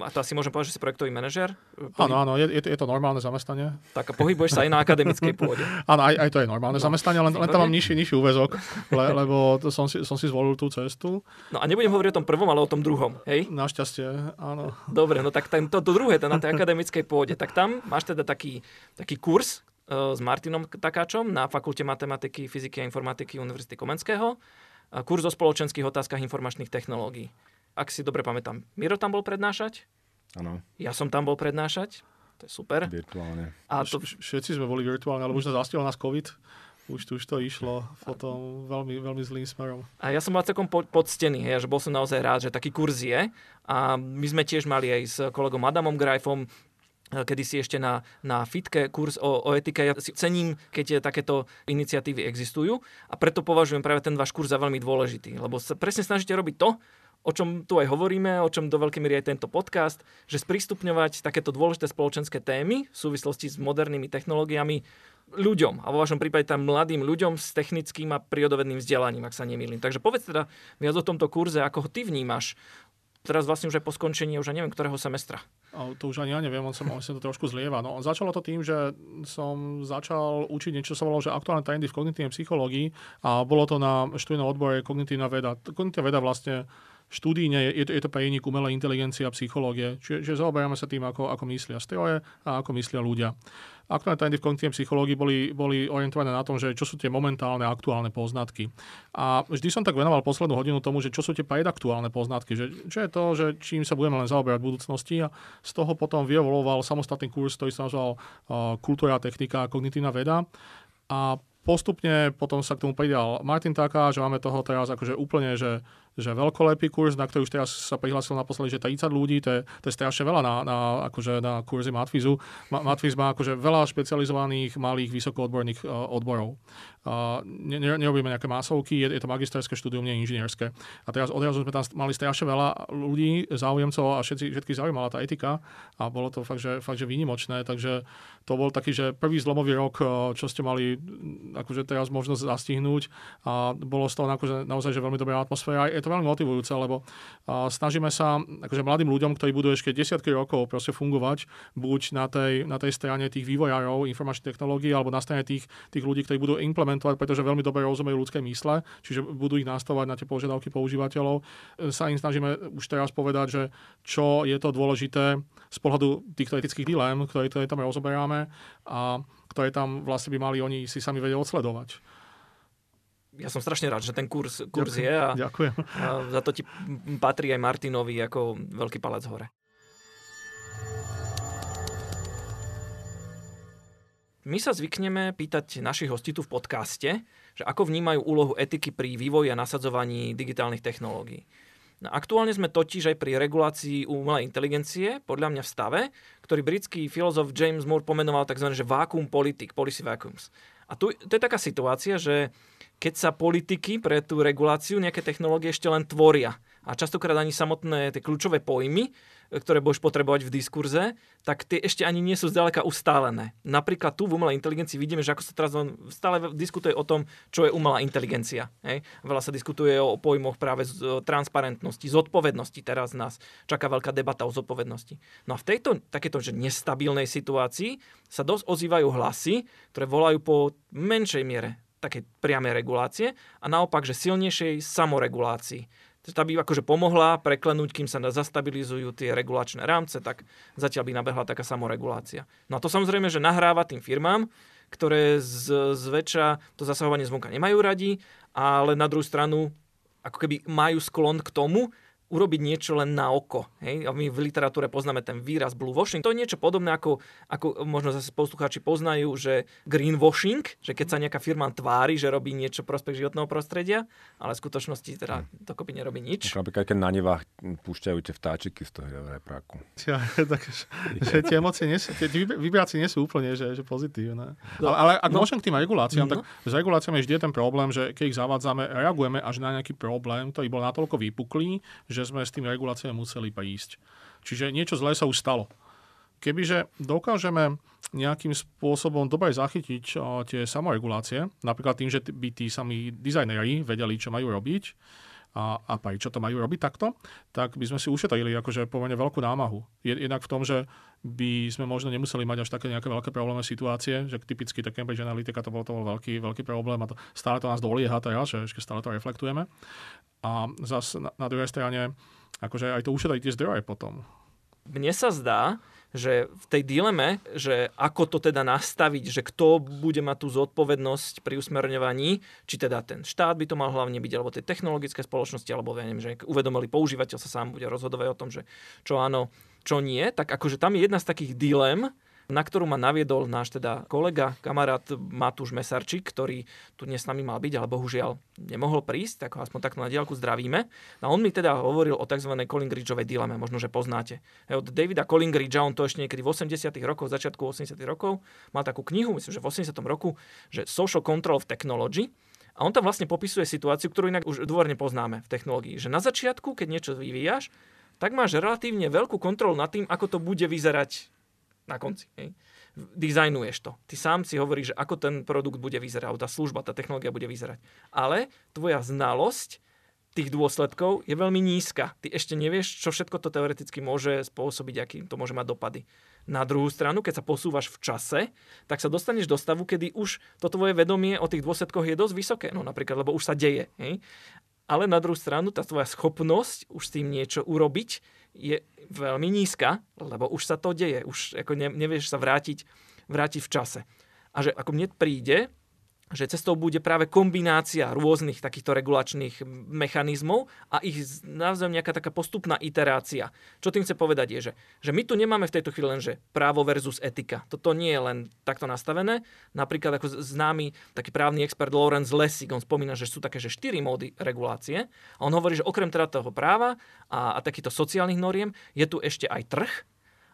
a to asi môžem povedať, že si projektový manažer? Áno, áno, je, je, to normálne zamestnanie. Tak a pohybuješ sa aj na akademickej pôde. (laughs) Áno, aj, aj to je normálne zamestnanie, len, len tam mám nižší, nižší úvezok, le, lebo to som, si, som si zvolil tú cestu. No a nebudem hovoriť o tom prvom, ale o tom druhom, hej? Našťastie, áno. Dobre, no tak ten, to, to druhé, to na tej akademickej pôde, tak tam máš teda taký, taký kurz, uh, s Martinom Takáčom na Fakulte matematiky, fyziky a informatiky Univerzity Komenského. Kurz o spoločenských otázkach informačných technológií ak si dobre pamätám, Miro tam bol prednášať. Áno. Ja som tam bol prednášať. To je super. Virtuálne. A to... Všetci sme boli virtuálne, ale už sa zastihol nás COVID. Už tu, už to išlo potom veľmi, veľmi zlým smerom. A ja som bol celkom poctený, hej, že bol som naozaj rád, že taký kurz je. A my sme tiež mali aj s kolegom Adamom Grajfom kedy si ešte na, na fitke kurz o, o etike. Ja si cením, keď takéto iniciatívy existujú a preto považujem práve ten váš kurz za veľmi dôležitý, lebo sa presne snažíte robiť to, o čom tu aj hovoríme, o čom do veľkej miery aj tento podcast, že sprístupňovať takéto dôležité spoločenské témy v súvislosti s modernými technológiami ľuďom, a vo vašom prípade tam mladým ľuďom s technickým a prírodovedným vzdelaním, ak sa nemýlim. Takže povedz teda viac o tomto kurze, ako ho ty vnímaš teraz vlastne už aj po skončení, už aj neviem, ktorého semestra. A to už ani ja neviem, on sa, on to trošku zlieva. No, začalo to tým, že som začal učiť niečo, čo sa volalo, že aktuálne trendy v kognitívnej psychológii a bolo to na študijnom odbore kognitívna veda. Kognitívna veda vlastne štúdíne je to, je to prejník umelej inteligencie a psychológie. Čiže, zaoberáme sa tým, ako, ako myslia stroje a ako myslia ľudia. Aktuálne trendy v kognitívnej psychológii boli, boli orientované na tom, že čo sú tie momentálne aktuálne poznatky. A vždy som tak venoval poslednú hodinu tomu, že čo sú tie predaktuálne poznatky, že čo je to, že čím sa budeme len zaoberať v budúcnosti a z toho potom vyevoloval samostatný kurz, ktorý sa nazval uh, Kultúra, technika a kognitívna veda. A postupne potom sa k tomu pridal Martin Taká, že máme toho teraz akože úplne, že že veľkolepý kurz, na ktorý už teraz sa prihlásil naposledy, že 30 ľudí, to je, to je strašne veľa na, na, akože na kurzy Matfizu. Matfiz má akože veľa špecializovaných malých vysokoodborných uh, odborov. Uh, ne, nerobíme nejaké masovky, je, je to magisterské štúdium, nie inžinierské. A teraz odrazu sme tam mali strašne veľa ľudí, záujemcov a všetci, všetky zaujímala tá etika a bolo to fakt, že, fakt, že výnimočné, takže to bol taký, že prvý zlomový rok, čo ste mali akože teraz možnosť zastihnúť a bolo z toho akože, naozaj že veľmi dobrá atmosféra. Je to veľmi motivujúce, lebo snažíme sa akože mladým ľuďom, ktorí budú ešte desiatky rokov proste fungovať, buď na tej, na tej strane tých vývojárov informačných technológií, alebo na strane tých, tých ľudí, ktorí budú implementovať, pretože veľmi dobre rozumejú ľudské mysle, čiže budú ich nastavovať na tie požiadavky používateľov. Sa im snažíme už teraz povedať, že čo je to dôležité z pohľadu týchto etických dilem, ktoré, ktoré tam rozoberáme a ktoré tam vlastne by mali oni si sami vedieť odsledovať ja som strašne rád, že ten kurz, kurz je a, Ďakujem. a za to ti patrí aj Martinovi ako veľký palec hore. My sa zvykneme pýtať našich hostí tu v podcaste, že ako vnímajú úlohu etiky pri vývoji a nasadzovaní digitálnych technológií. No, aktuálne sme totiž aj pri regulácii umelej inteligencie, podľa mňa v stave, ktorý britský filozof James Moore pomenoval tzv. že vacuum politik, policy vacuums. A tu, to je taká situácia, že keď sa politiky pre tú reguláciu nejaké technológie ešte len tvoria a častokrát ani samotné tie kľúčové pojmy ktoré budeš potrebovať v diskurze, tak tie ešte ani nie sú zďaleka ustálené. Napríklad tu v umelej inteligencii vidíme, že ako sa teraz stále diskutuje o tom, čo je umelá inteligencia. Hej? Veľa sa diskutuje o pojmoch práve z transparentnosti, zodpovednosti. Teraz nás čaká veľká debata o zodpovednosti. No a v tejto takéto že nestabilnej situácii sa dosť ozývajú hlasy, ktoré volajú po menšej miere také priamej regulácie a naopak, že silnejšej samoregulácii tá by akože pomohla preklenúť, kým sa zastabilizujú tie regulačné rámce, tak zatiaľ by nabehla taká samoregulácia. No a to samozrejme, že nahráva tým firmám, ktoré z, zväčša to zasahovanie zvonka nemajú radi, ale na druhú stranu ako keby majú sklon k tomu, urobiť niečo len na oko. Hej? A my v literatúre poznáme ten výraz blue washing. To je niečo podobné, ako, ako možno zase poslucháči poznajú, že greenwashing, že keď sa nejaká firma tvári, že robí niečo prospech životného prostredia, ale v skutočnosti teda hm. dokopy nerobí nič. Napríklad, keď na nevách púšťajú tie vtáčiky z toho repráku. Ja, (laughs) tak, že tie emócie nie sú, tie vibrácie nie sú úplne že, že pozitívne. No, ale, ale ak no, môžem k tým reguláciám, no. tak s reguláciami je vždy ten problém, že keď ich zavádzame, reagujeme až na nejaký problém, ktorý bol natoľko vypuklý, že že sme s tými reguláciami museli prísť. Čiže niečo zlé sa už stalo. Kebyže dokážeme nejakým spôsobom dobre zachytiť tie samoregulácie, napríklad tým, že by tí sami dizajneri vedeli, čo majú robiť, a, a prečo to majú robiť takto, tak by sme si ušetrili akože pomerne veľkú námahu. Jednak v tom, že by sme možno nemuseli mať až také nejaké veľké problémy situácie, že typicky tá Cambridge Analytica to bol, to bol veľký, veľký problém a to, stále to nás dolieha teraz, že stále to reflektujeme. A zase na, na druhej strane, akože aj to ušetriť tie zdroje potom. Mne sa zdá, že v tej dileme, že ako to teda nastaviť, že kto bude mať tú zodpovednosť pri usmerňovaní, či teda ten štát by to mal hlavne byť, alebo tie technologické spoločnosti, alebo ja neviem, že uvedomili používateľ sa sám bude rozhodovať o tom, že čo áno, čo nie, tak akože tam je jedna z takých dilem, na ktorú ma naviedol náš teda kolega, kamarát Matúš Mesarčík, ktorý tu dnes s nami mal byť, ale bohužiaľ nemohol prísť, tak ho aspoň takto na diálku zdravíme. A on mi teda hovoril o tzv. Collingridgeovej dileme, možno, že poznáte. Od Davida Collingridgea, on to ešte niekedy v 80 rokoch, začiatku 80 rokov, mal takú knihu, myslím, že v 80 roku, že Social Control of Technology, a on tam vlastne popisuje situáciu, ktorú inak už dôverne poznáme v technológii. Že na začiatku, keď niečo vyvíjaš, tak máš relatívne veľkú kontrolu nad tým, ako to bude vyzerať na konci. Hej. Dizajnuješ to. Ty sám si hovoríš, že ako ten produkt bude vyzerať, tá služba, tá technológia bude vyzerať. Ale tvoja znalosť tých dôsledkov je veľmi nízka. Ty ešte nevieš, čo všetko to teoreticky môže spôsobiť, aký to môže mať dopady. Na druhú stranu, keď sa posúvaš v čase, tak sa dostaneš do stavu, kedy už to tvoje vedomie o tých dôsledkoch je dosť vysoké. No napríklad, lebo už sa deje. Hej? Ale na druhú stranu, tá tvoja schopnosť už s tým niečo urobiť je veľmi nízka, lebo už sa to deje, už ako ne, nevieš sa vrátiť, vrátiť v čase. A že ako mne príde, že cestou bude práve kombinácia rôznych takýchto regulačných mechanizmov a ich navzájom nejaká taká postupná iterácia. Čo tým chce povedať je, že, že my tu nemáme v tejto chvíli len, že právo versus etika. Toto nie je len takto nastavené. Napríklad ako známy taký právny expert Lawrence Lessig, on spomína, že sú také, že štyri módy regulácie. A on hovorí, že okrem teda toho práva a, a takýchto sociálnych noriem je tu ešte aj trh,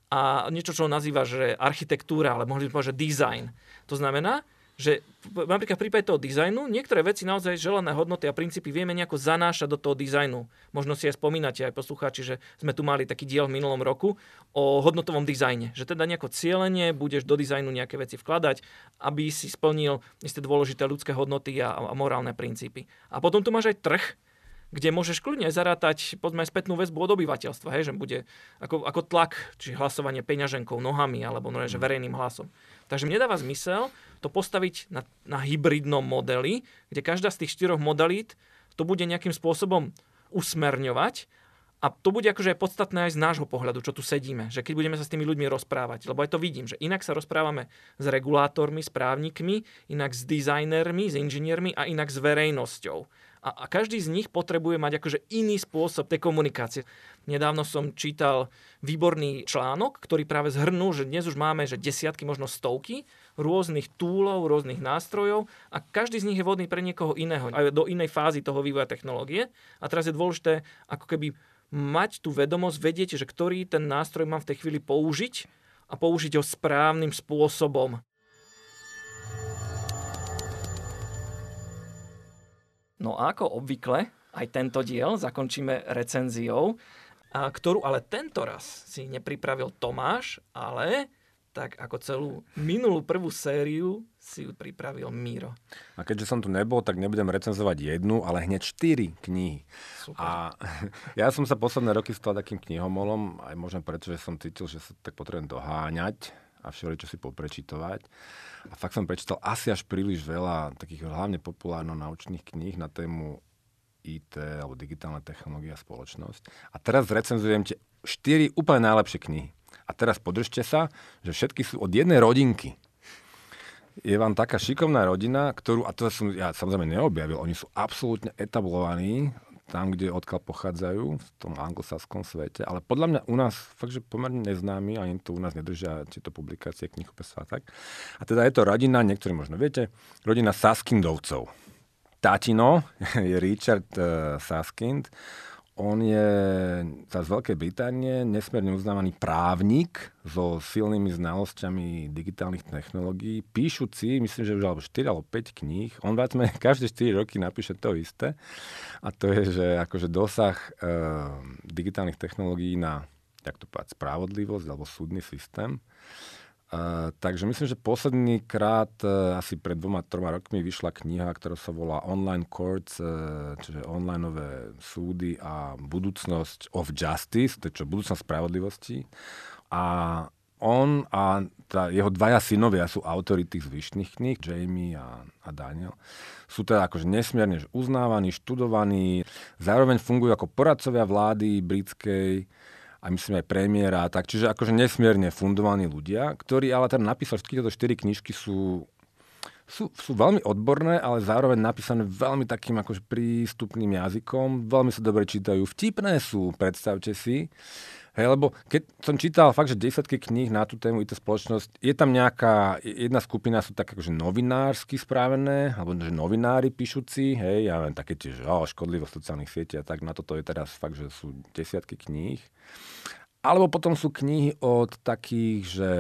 a niečo, čo nazýva, že architektúra, ale mohli by povedať, že design. To znamená, že napríklad v prípade toho dizajnu niektoré veci naozaj želané hodnoty a princípy vieme nejako zanášať do toho dizajnu. Možno si aj spomínate aj poslucháči, že sme tu mali taký diel v minulom roku o hodnotovom dizajne. Že teda nejako cieľenie budeš do dizajnu nejaké veci vkladať, aby si splnil isté dôležité ľudské hodnoty a, a morálne princípy. A potom tu máš aj trh, kde môžeš kľudne zarátať poďme aj spätnú väzbu od obyvateľstva, hej, že bude ako, ako tlak, či hlasovanie peňaženkou, nohami alebo no, že verejným hlasom. Takže mne dáva zmysel to postaviť na, na hybridnom modeli, kde každá z tých štyroch modalít to bude nejakým spôsobom usmerňovať a to bude akože podstatné aj z nášho pohľadu, čo tu sedíme, že keď budeme sa s tými ľuďmi rozprávať, lebo aj to vidím, že inak sa rozprávame s regulátormi, s právnikmi, inak s dizajnermi, s inžiniermi a inak s verejnosťou. A, a každý z nich potrebuje mať akože iný spôsob tej komunikácie. Nedávno som čítal výborný článok, ktorý práve zhrnul, že dnes už máme že desiatky, možno stovky rôznych túlov, rôznych nástrojov a každý z nich je vhodný pre niekoho iného, aj do inej fázy toho vývoja technológie. A teraz je dôležité ako keby mať tú vedomosť, vedieť, že ktorý ten nástroj mám v tej chvíli použiť a použiť ho správnym spôsobom. No a ako obvykle, aj tento diel zakončíme recenziou, a ktorú ale tento raz si nepripravil Tomáš, ale tak ako celú minulú prvú sériu si ju pripravil Míro. A keďže som tu nebol, tak nebudem recenzovať jednu, ale hneď štyri knihy. Super. A (laughs) ja som sa posledné roky stal takým knihomolom, aj možno preto, že som cítil, že sa tak potrebujem doháňať a čo si poprečítovať. A fakt som prečítal asi až príliš veľa takých hlavne populárno-naučných kníh na tému IT alebo digitálne technológie a spoločnosť. A teraz recenzujem tie štyri úplne najlepšie knihy. A teraz podržte sa, že všetky sú od jednej rodinky. Je vám taká šikovná rodina, ktorú, a to som ja samozrejme neobjavil, oni sú absolútne etablovaní tam, kde odkiaľ pochádzajú, v tom anglosaskom svete, ale podľa mňa u nás fakt, že pomerne neznámy, ani to u nás nedržia tieto publikácie knihopisa a tak. A teda je to rodina, niektorí možno viete, rodina Saskindovcov. Tatino (laughs) je Richard uh, Saskind, on je z Veľkej Británie nesmierne uznávaný právnik so silnými znalosťami digitálnych technológií, píšuci, myslím, že už alebo 4 alebo 5 kníh. On sme (laughs) každé 4 roky napíše to isté. A to je, že akože dosah e, digitálnych technológií na, jak to povedať, spravodlivosť alebo súdny systém Uh, takže myslím, že posledný krát, uh, asi pred dvoma, troma rokmi vyšla kniha, ktorá sa volá Online Courts, uh, čiže onlineové súdy a budúcnosť of justice, to je čo, budúcnosť spravodlivosti. A on a tá, jeho dvaja synovia sú autory tých zvyšných kníh, Jamie a, a Daniel. Sú teda akože nesmierne uznávaní, študovaní, zároveň fungujú ako poradcovia vlády britskej, a myslím aj premiéra a tak. Čiže akože nesmierne fundovaní ľudia, ktorí ale teda napísali všetky tieto štyri knižky sú, sú, sú veľmi odborné, ale zároveň napísané veľmi takým akože prístupným jazykom. Veľmi sa dobre čítajú. Vtipné sú, predstavte si. Hej, lebo keď som čítal fakt, že desiatky kníh na tú tému IT spoločnosť, je tam nejaká, jedna skupina sú tak akože novinársky správené, alebo že novinári píšuci, hej, ja viem, také tiež, oh, škodlivosť sociálnych sietí a tak, na toto je teraz fakt, že sú desiatky kníh. Alebo potom sú knihy od takých, že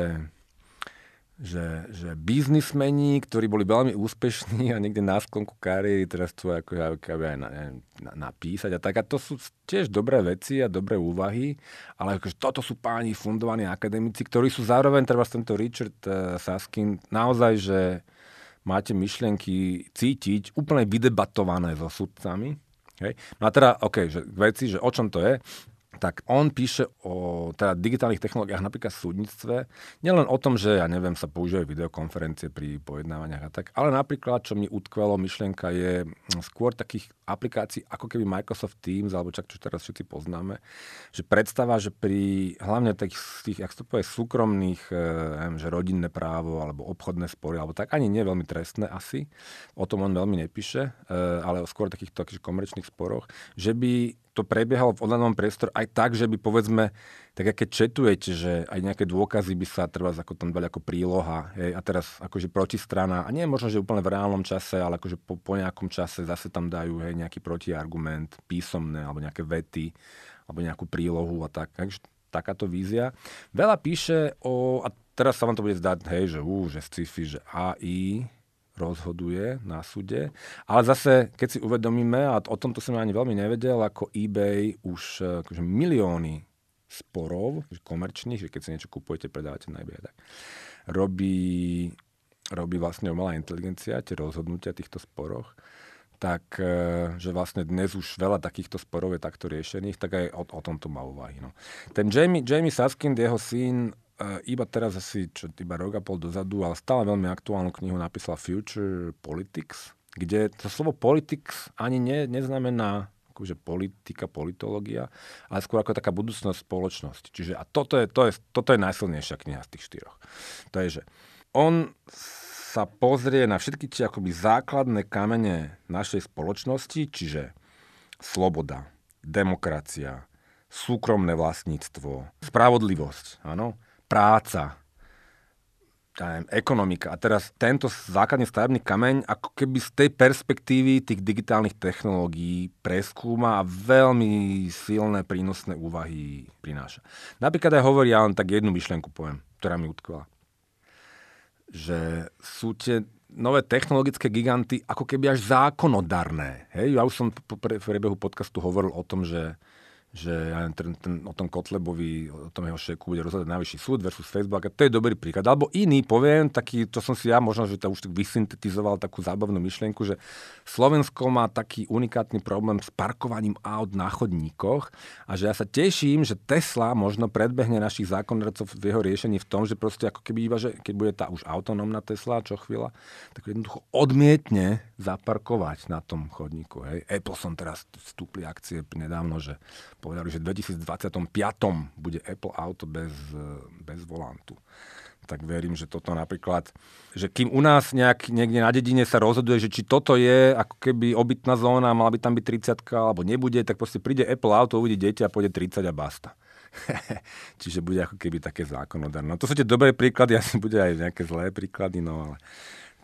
že, že biznismeni, ktorí boli veľmi úspešní a niekde na sklonku kariéry teraz chcú ako, aj na, na, napísať a tak. A to sú tiež dobré veci a dobré úvahy, ale akože toto sú páni fundovaní akademici, ktorí sú zároveň, treba tento Richard uh, Saskin, naozaj, že máte myšlienky cítiť úplne vydebatované so sudcami. Hej? No a teda, OK, že veci, že o čom to je, tak on píše o teda digitálnych technológiách napríklad v súdnictve, nielen o tom, že ja neviem, sa používajú videokonferencie pri pojednávaniach a tak, ale napríklad, čo mi utkvelo myšlienka je hm, skôr takých aplikácií ako keby Microsoft Teams, alebo čak čo teraz všetci poznáme, že predstava, že pri hlavne tých, tých jak to povie, súkromných, e, neviem, že rodinné právo, alebo obchodné spory, alebo tak ani nie veľmi trestné asi, o tom on veľmi nepíše, e, ale skôr takýchto takých komerčných sporoch, že by to prebiehalo v online priestore aj tak, že by povedzme, tak keď četujete, že aj nejaké dôkazy by sa treba ako tam dali ako príloha hej, a teraz akože protistrana, a nie možno, že úplne v reálnom čase, ale akože po, po nejakom čase zase tam dajú hej, nejaký protiargument písomné alebo nejaké vety alebo nejakú prílohu a tak. Takže takáto vízia. Veľa píše o, a teraz sa vám to bude zdať, hej, že, ú, že sci-fi, že AI, rozhoduje na súde. Ale zase, keď si uvedomíme, a o tomto som ani veľmi nevedel, ako eBay už e, akože milióny sporov, komerčných, že keď si niečo kupujete, predávate na eBay, tak robí, robí vlastne umelá inteligencia, tie rozhodnutia týchto sporoch tak e, že vlastne dnes už veľa takýchto sporov je takto riešených, tak aj o, o tomto má úvahy. No. Ten Jamie, Jamie Saskind, jeho syn, iba teraz asi, čo iba rok a pol dozadu, ale stále veľmi aktuálnu knihu napísala Future Politics, kde to slovo politics ani ne, neznamená akože politika, politológia, ale skôr ako taká budúcnosť spoločnosti. Čiže a toto je, to je, toto je najsilnejšia kniha z tých štyroch. To je, že on sa pozrie na všetky tie akoby základné kamene našej spoločnosti, čiže sloboda, demokracia, súkromné vlastníctvo, spravodlivosť, áno, práca, neviem, ekonomika. A teraz tento základný stavebný kameň ako keby z tej perspektívy tých digitálnych technológií preskúma a veľmi silné prínosné úvahy prináša. Napríklad aj hovorí, ja len tak jednu myšlienku poviem, ktorá mi utkvela. Že sú tie nové technologické giganty ako keby až zákonodarné. Hej? Ja už som v priebehu podcastu hovoril o tom, že že ja ten, ten, o tom Kotlebovi, o tom jeho šeku bude rozhodať najvyšší súd versus Facebook. A to je dobrý príklad. Alebo iný, poviem, taký, to som si ja možno, že to už tak vysyntetizoval takú zábavnú myšlienku, že Slovensko má taký unikátny problém s parkovaním aut na chodníkoch a že ja sa teším, že Tesla možno predbehne našich zákonodárcov v jeho riešení v tom, že proste ako keby iba, že keď bude tá už autonómna Tesla, čo chvíľa, tak jednoducho odmietne zaparkovať na tom chodníku. Hej. Apple som teraz vstúpli akcie nedávno, že povedali, že v 2025 bude Apple Auto bez, bez volantu. Tak verím, že toto napríklad, že kým u nás nejak, niekde na dedine sa rozhoduje, že či toto je ako keby obytná zóna, mala by tam byť 30 alebo nebude, tak proste príde Apple Auto, uvidí dieťa a pôjde 30 a basta. (laughs) Čiže bude ako keby také zákonodárne. No to sú tie dobré príklady, (laughs) asi bude aj nejaké zlé príklady, no ale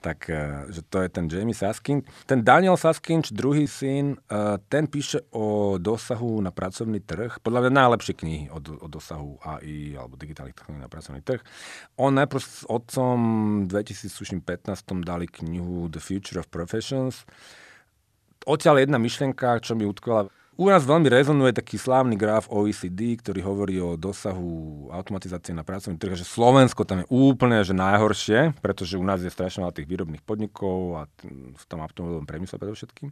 tak e, že to je ten Jamie Saskin. Ten Daniel Saskin, druhý syn, e, ten píše o dosahu na pracovný trh. Podľa mňa najlepšie knihy o, o dosahu AI alebo digitálnych technológií na pracovný trh. On najprv s otcom v 2015 dali knihu The Future of Professions. Odtiaľ jedna myšlienka, čo mi utkvela u nás veľmi rezonuje taký slávny graf OECD, ktorý hovorí o dosahu automatizácie na pracovný trh, že Slovensko tam je úplne že najhoršie, pretože u nás je strašne veľa tých výrobných podnikov a v tom automobilovom priemysle predovšetkým.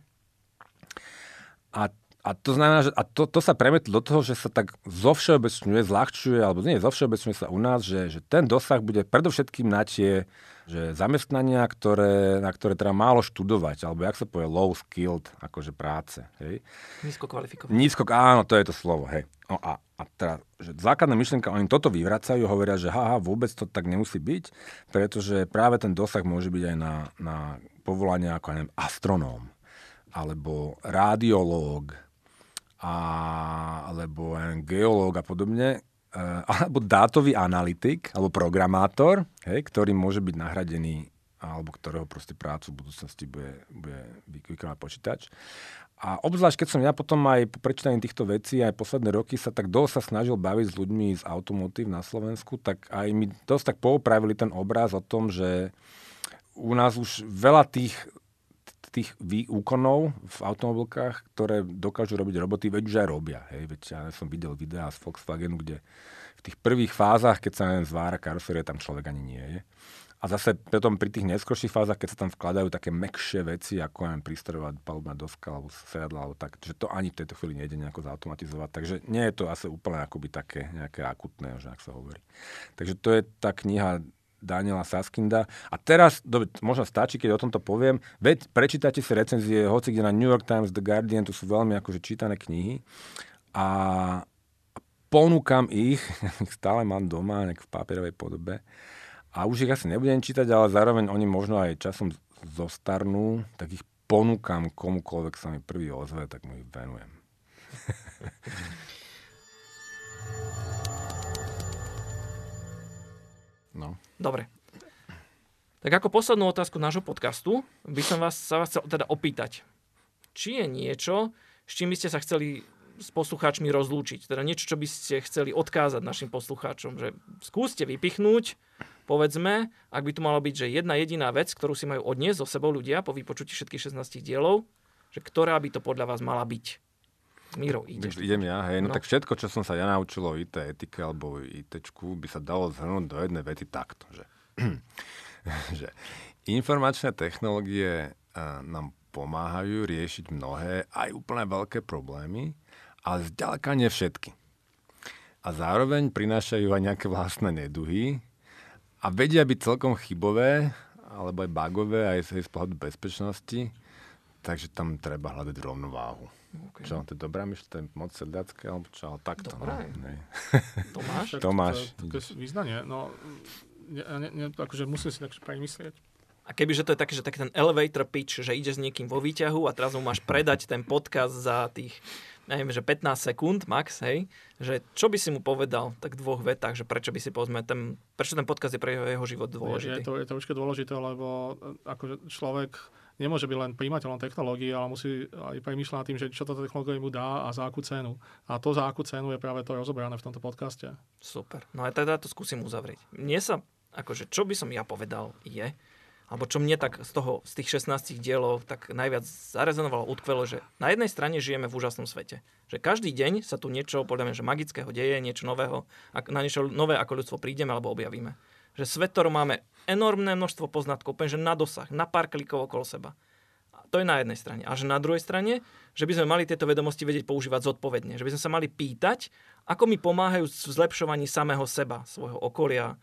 A a to znamená, že a to, to sa premietlo do toho, že sa tak zovšeobecňuje, zľahčuje, alebo nie, zovšeobecňuje sa u nás, že, že ten dosah bude predovšetkým na tie že zamestnania, ktoré, na ktoré treba málo študovať, alebo jak sa povie, low skilled, akože práce. Hej. Nízko kvalifikované. Nízko, áno, to je to slovo. Hej. No a, a teda, že základná myšlienka, oni toto vyvracajú, hovoria, že haha, vôbec to tak nemusí byť, pretože práve ten dosah môže byť aj na, na povolania ako, neviem, astronóm, alebo radiológ, a, alebo neviem, geológ a podobne, alebo dátový analytik, alebo programátor, hej, ktorý môže byť nahradený alebo ktorého proste prácu v budúcnosti bude, bude vykonávať počítač. A obzvlášť, keď som ja potom aj po prečítaní týchto vecí, aj posledné roky sa tak dosť sa snažil baviť s ľuďmi z automotív na Slovensku, tak aj mi dosť tak poupravili ten obraz o tom, že u nás už veľa tých tých úkonov v automobilkách, ktoré dokážu robiť roboty, veď už aj robia. Hej. Veď ja som videl videá z Volkswagenu, kde v tých prvých fázach, keď sa neviem, zvára karosérie, tam človek ani nie je. A zase potom pri tých neskôrších fázach, keď sa tam vkladajú také mekšie veci, ako neviem, prístrojová palubná doska alebo sedadla, alebo tak, že to ani v tejto chvíli nejde nejako zautomatizovať. Takže nie je to asi úplne akoby také nejaké akutné, že ak sa hovorí. Takže to je tá kniha Daniela Saskinda. A teraz, dobre, možno stačí, keď o tomto poviem, veď prečítate si recenzie, hoci kde na New York Times, The Guardian, to sú veľmi akože čítané knihy. A ponúkam (laughs) ich stále mám doma, nejak v papierovej podobe a už ich asi nebudem čítať, ale zároveň oni možno aj časom zostarnú, tak ich ponúkam komukoľvek sa mi prvý ozve, tak mu ich venujem. (laughs) no. Dobre. Tak ako poslednú otázku nášho podcastu by som vás, sa vás chcel teda opýtať. Či je niečo, s čím by ste sa chceli s poslucháčmi rozlúčiť? Teda niečo, čo by ste chceli odkázať našim poslucháčom, že skúste vypichnúť povedzme, ak by tu malo byť, že jedna jediná vec, ktorú si majú odniesť so sebou ľudia po vypočutí všetkých 16 dielov, že ktorá by to podľa vás mala byť? Miro, ideš. Idem ja, hej. No, no tak všetko, čo som sa ja naučil o IT etike alebo IT, by sa dalo zhrnúť do jednej vety takto, že, (clears throat) že informačné technológie nám pomáhajú riešiť mnohé, aj úplne veľké problémy, ale zďaleka nie všetky. A zároveň prinášajú aj nejaké vlastné neduhy, a vedia byť celkom chybové, alebo aj bugové, aj z pohľadu bezpečnosti, takže tam treba hľadať rovnováhu. Okay. Čo, to je dobrá myšľa, to je moc sedliacké, alebo čo, ale takto. No, (laughs) Tomáš? Tomáš. To, to, to význanie, no, ne, ne, ne, akože musím si tak myslieť. A kebyže to je taký, že taký ten elevator pitch, že ide s niekým vo výťahu a teraz mu máš predať ten podcast za tých neviem, že 15 sekúnd max, hej, že čo by si mu povedal tak v dvoch vetách, že prečo by si povedzme ten, prečo ten podcast je pre jeho, jeho život dôležitý? Je, je to, je to určite dôležité, lebo e, akože človek nemôže byť len príjimateľom technológií, ale musí aj premýšľať tým, že čo táto technológia mu dá a za akú cenu. A to za akú cenu je práve to rozoberané v tomto podcaste. Super. No a teda to skúsim uzavrieť. Mne sa, akože čo by som ja povedal je, alebo čo mne tak z toho, z tých 16 dielov tak najviac zarezonovalo, utkvelo, že na jednej strane žijeme v úžasnom svete. Že každý deň sa tu niečo, podľa mňa, že magického deje, niečo nového, na niečo nové ako ľudstvo prídeme alebo objavíme. Že svet, máme enormné množstvo poznatkov, úplne, že na dosah, na pár klikov okolo seba. A to je na jednej strane. A že na druhej strane, že by sme mali tieto vedomosti vedieť používať zodpovedne. Že by sme sa mali pýtať, ako mi pomáhajú v zlepšovaní samého seba, svojho okolia,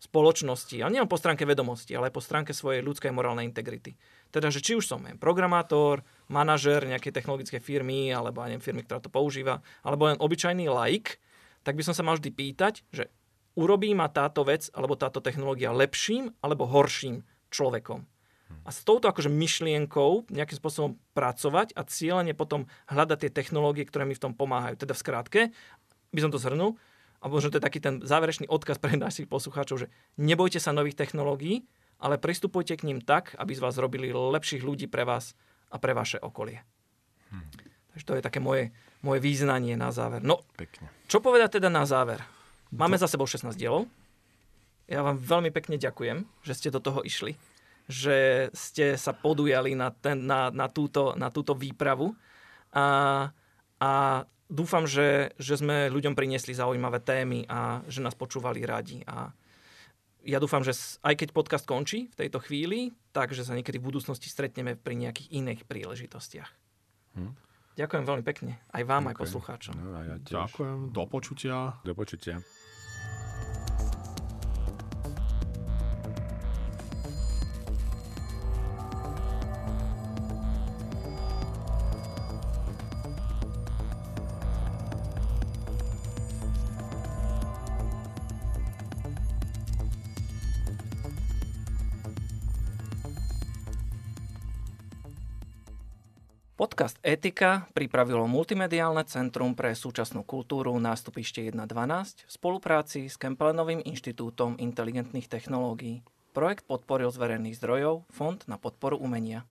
spoločnosti, a nielen po stránke vedomosti, ale aj po stránke svojej ľudskej morálnej integrity. Teda, že či už som programátor, manažer nejakej technologickej firmy, alebo aj firmy, ktorá to používa, alebo len obyčajný like, tak by som sa mal vždy pýtať, že urobí ma táto vec alebo táto technológia lepším alebo horším človekom. A s touto akože myšlienkou nejakým spôsobom pracovať a cieľene potom hľadať tie technológie, ktoré mi v tom pomáhajú. Teda v skratke, by som to zhrnul, a možno to je taký ten záverečný odkaz pre našich poslucháčov, že nebojte sa nových technológií, ale pristupujte k ním tak, aby z vás robili lepších ľudí pre vás a pre vaše okolie. Hm. Takže to je také moje, moje význanie na záver. No, Pekne. čo povedať teda na záver? Máme za sebou 16 dielov. Ja vám veľmi pekne ďakujem, že ste do toho išli. Že ste sa podujali na, ten, na, na, túto, na túto výpravu. A, a dúfam, že, že sme ľuďom priniesli zaujímavé témy a že nás počúvali radi. A ja dúfam, že aj keď podcast končí v tejto chvíli, takže sa niekedy v budúcnosti stretneme pri nejakých iných príležitostiach. Hm. Ďakujem veľmi pekne. Aj vám, Ďakujem. aj poslucháčom. No, ja Ďakujem. Do počutia. Do počutia. Podcast Etika pripravilo Multimediálne centrum pre súčasnú kultúru nástupište 1.12 v spolupráci s Kemplenovým inštitútom inteligentných technológií. Projekt podporil z verejných zdrojov Fond na podporu umenia.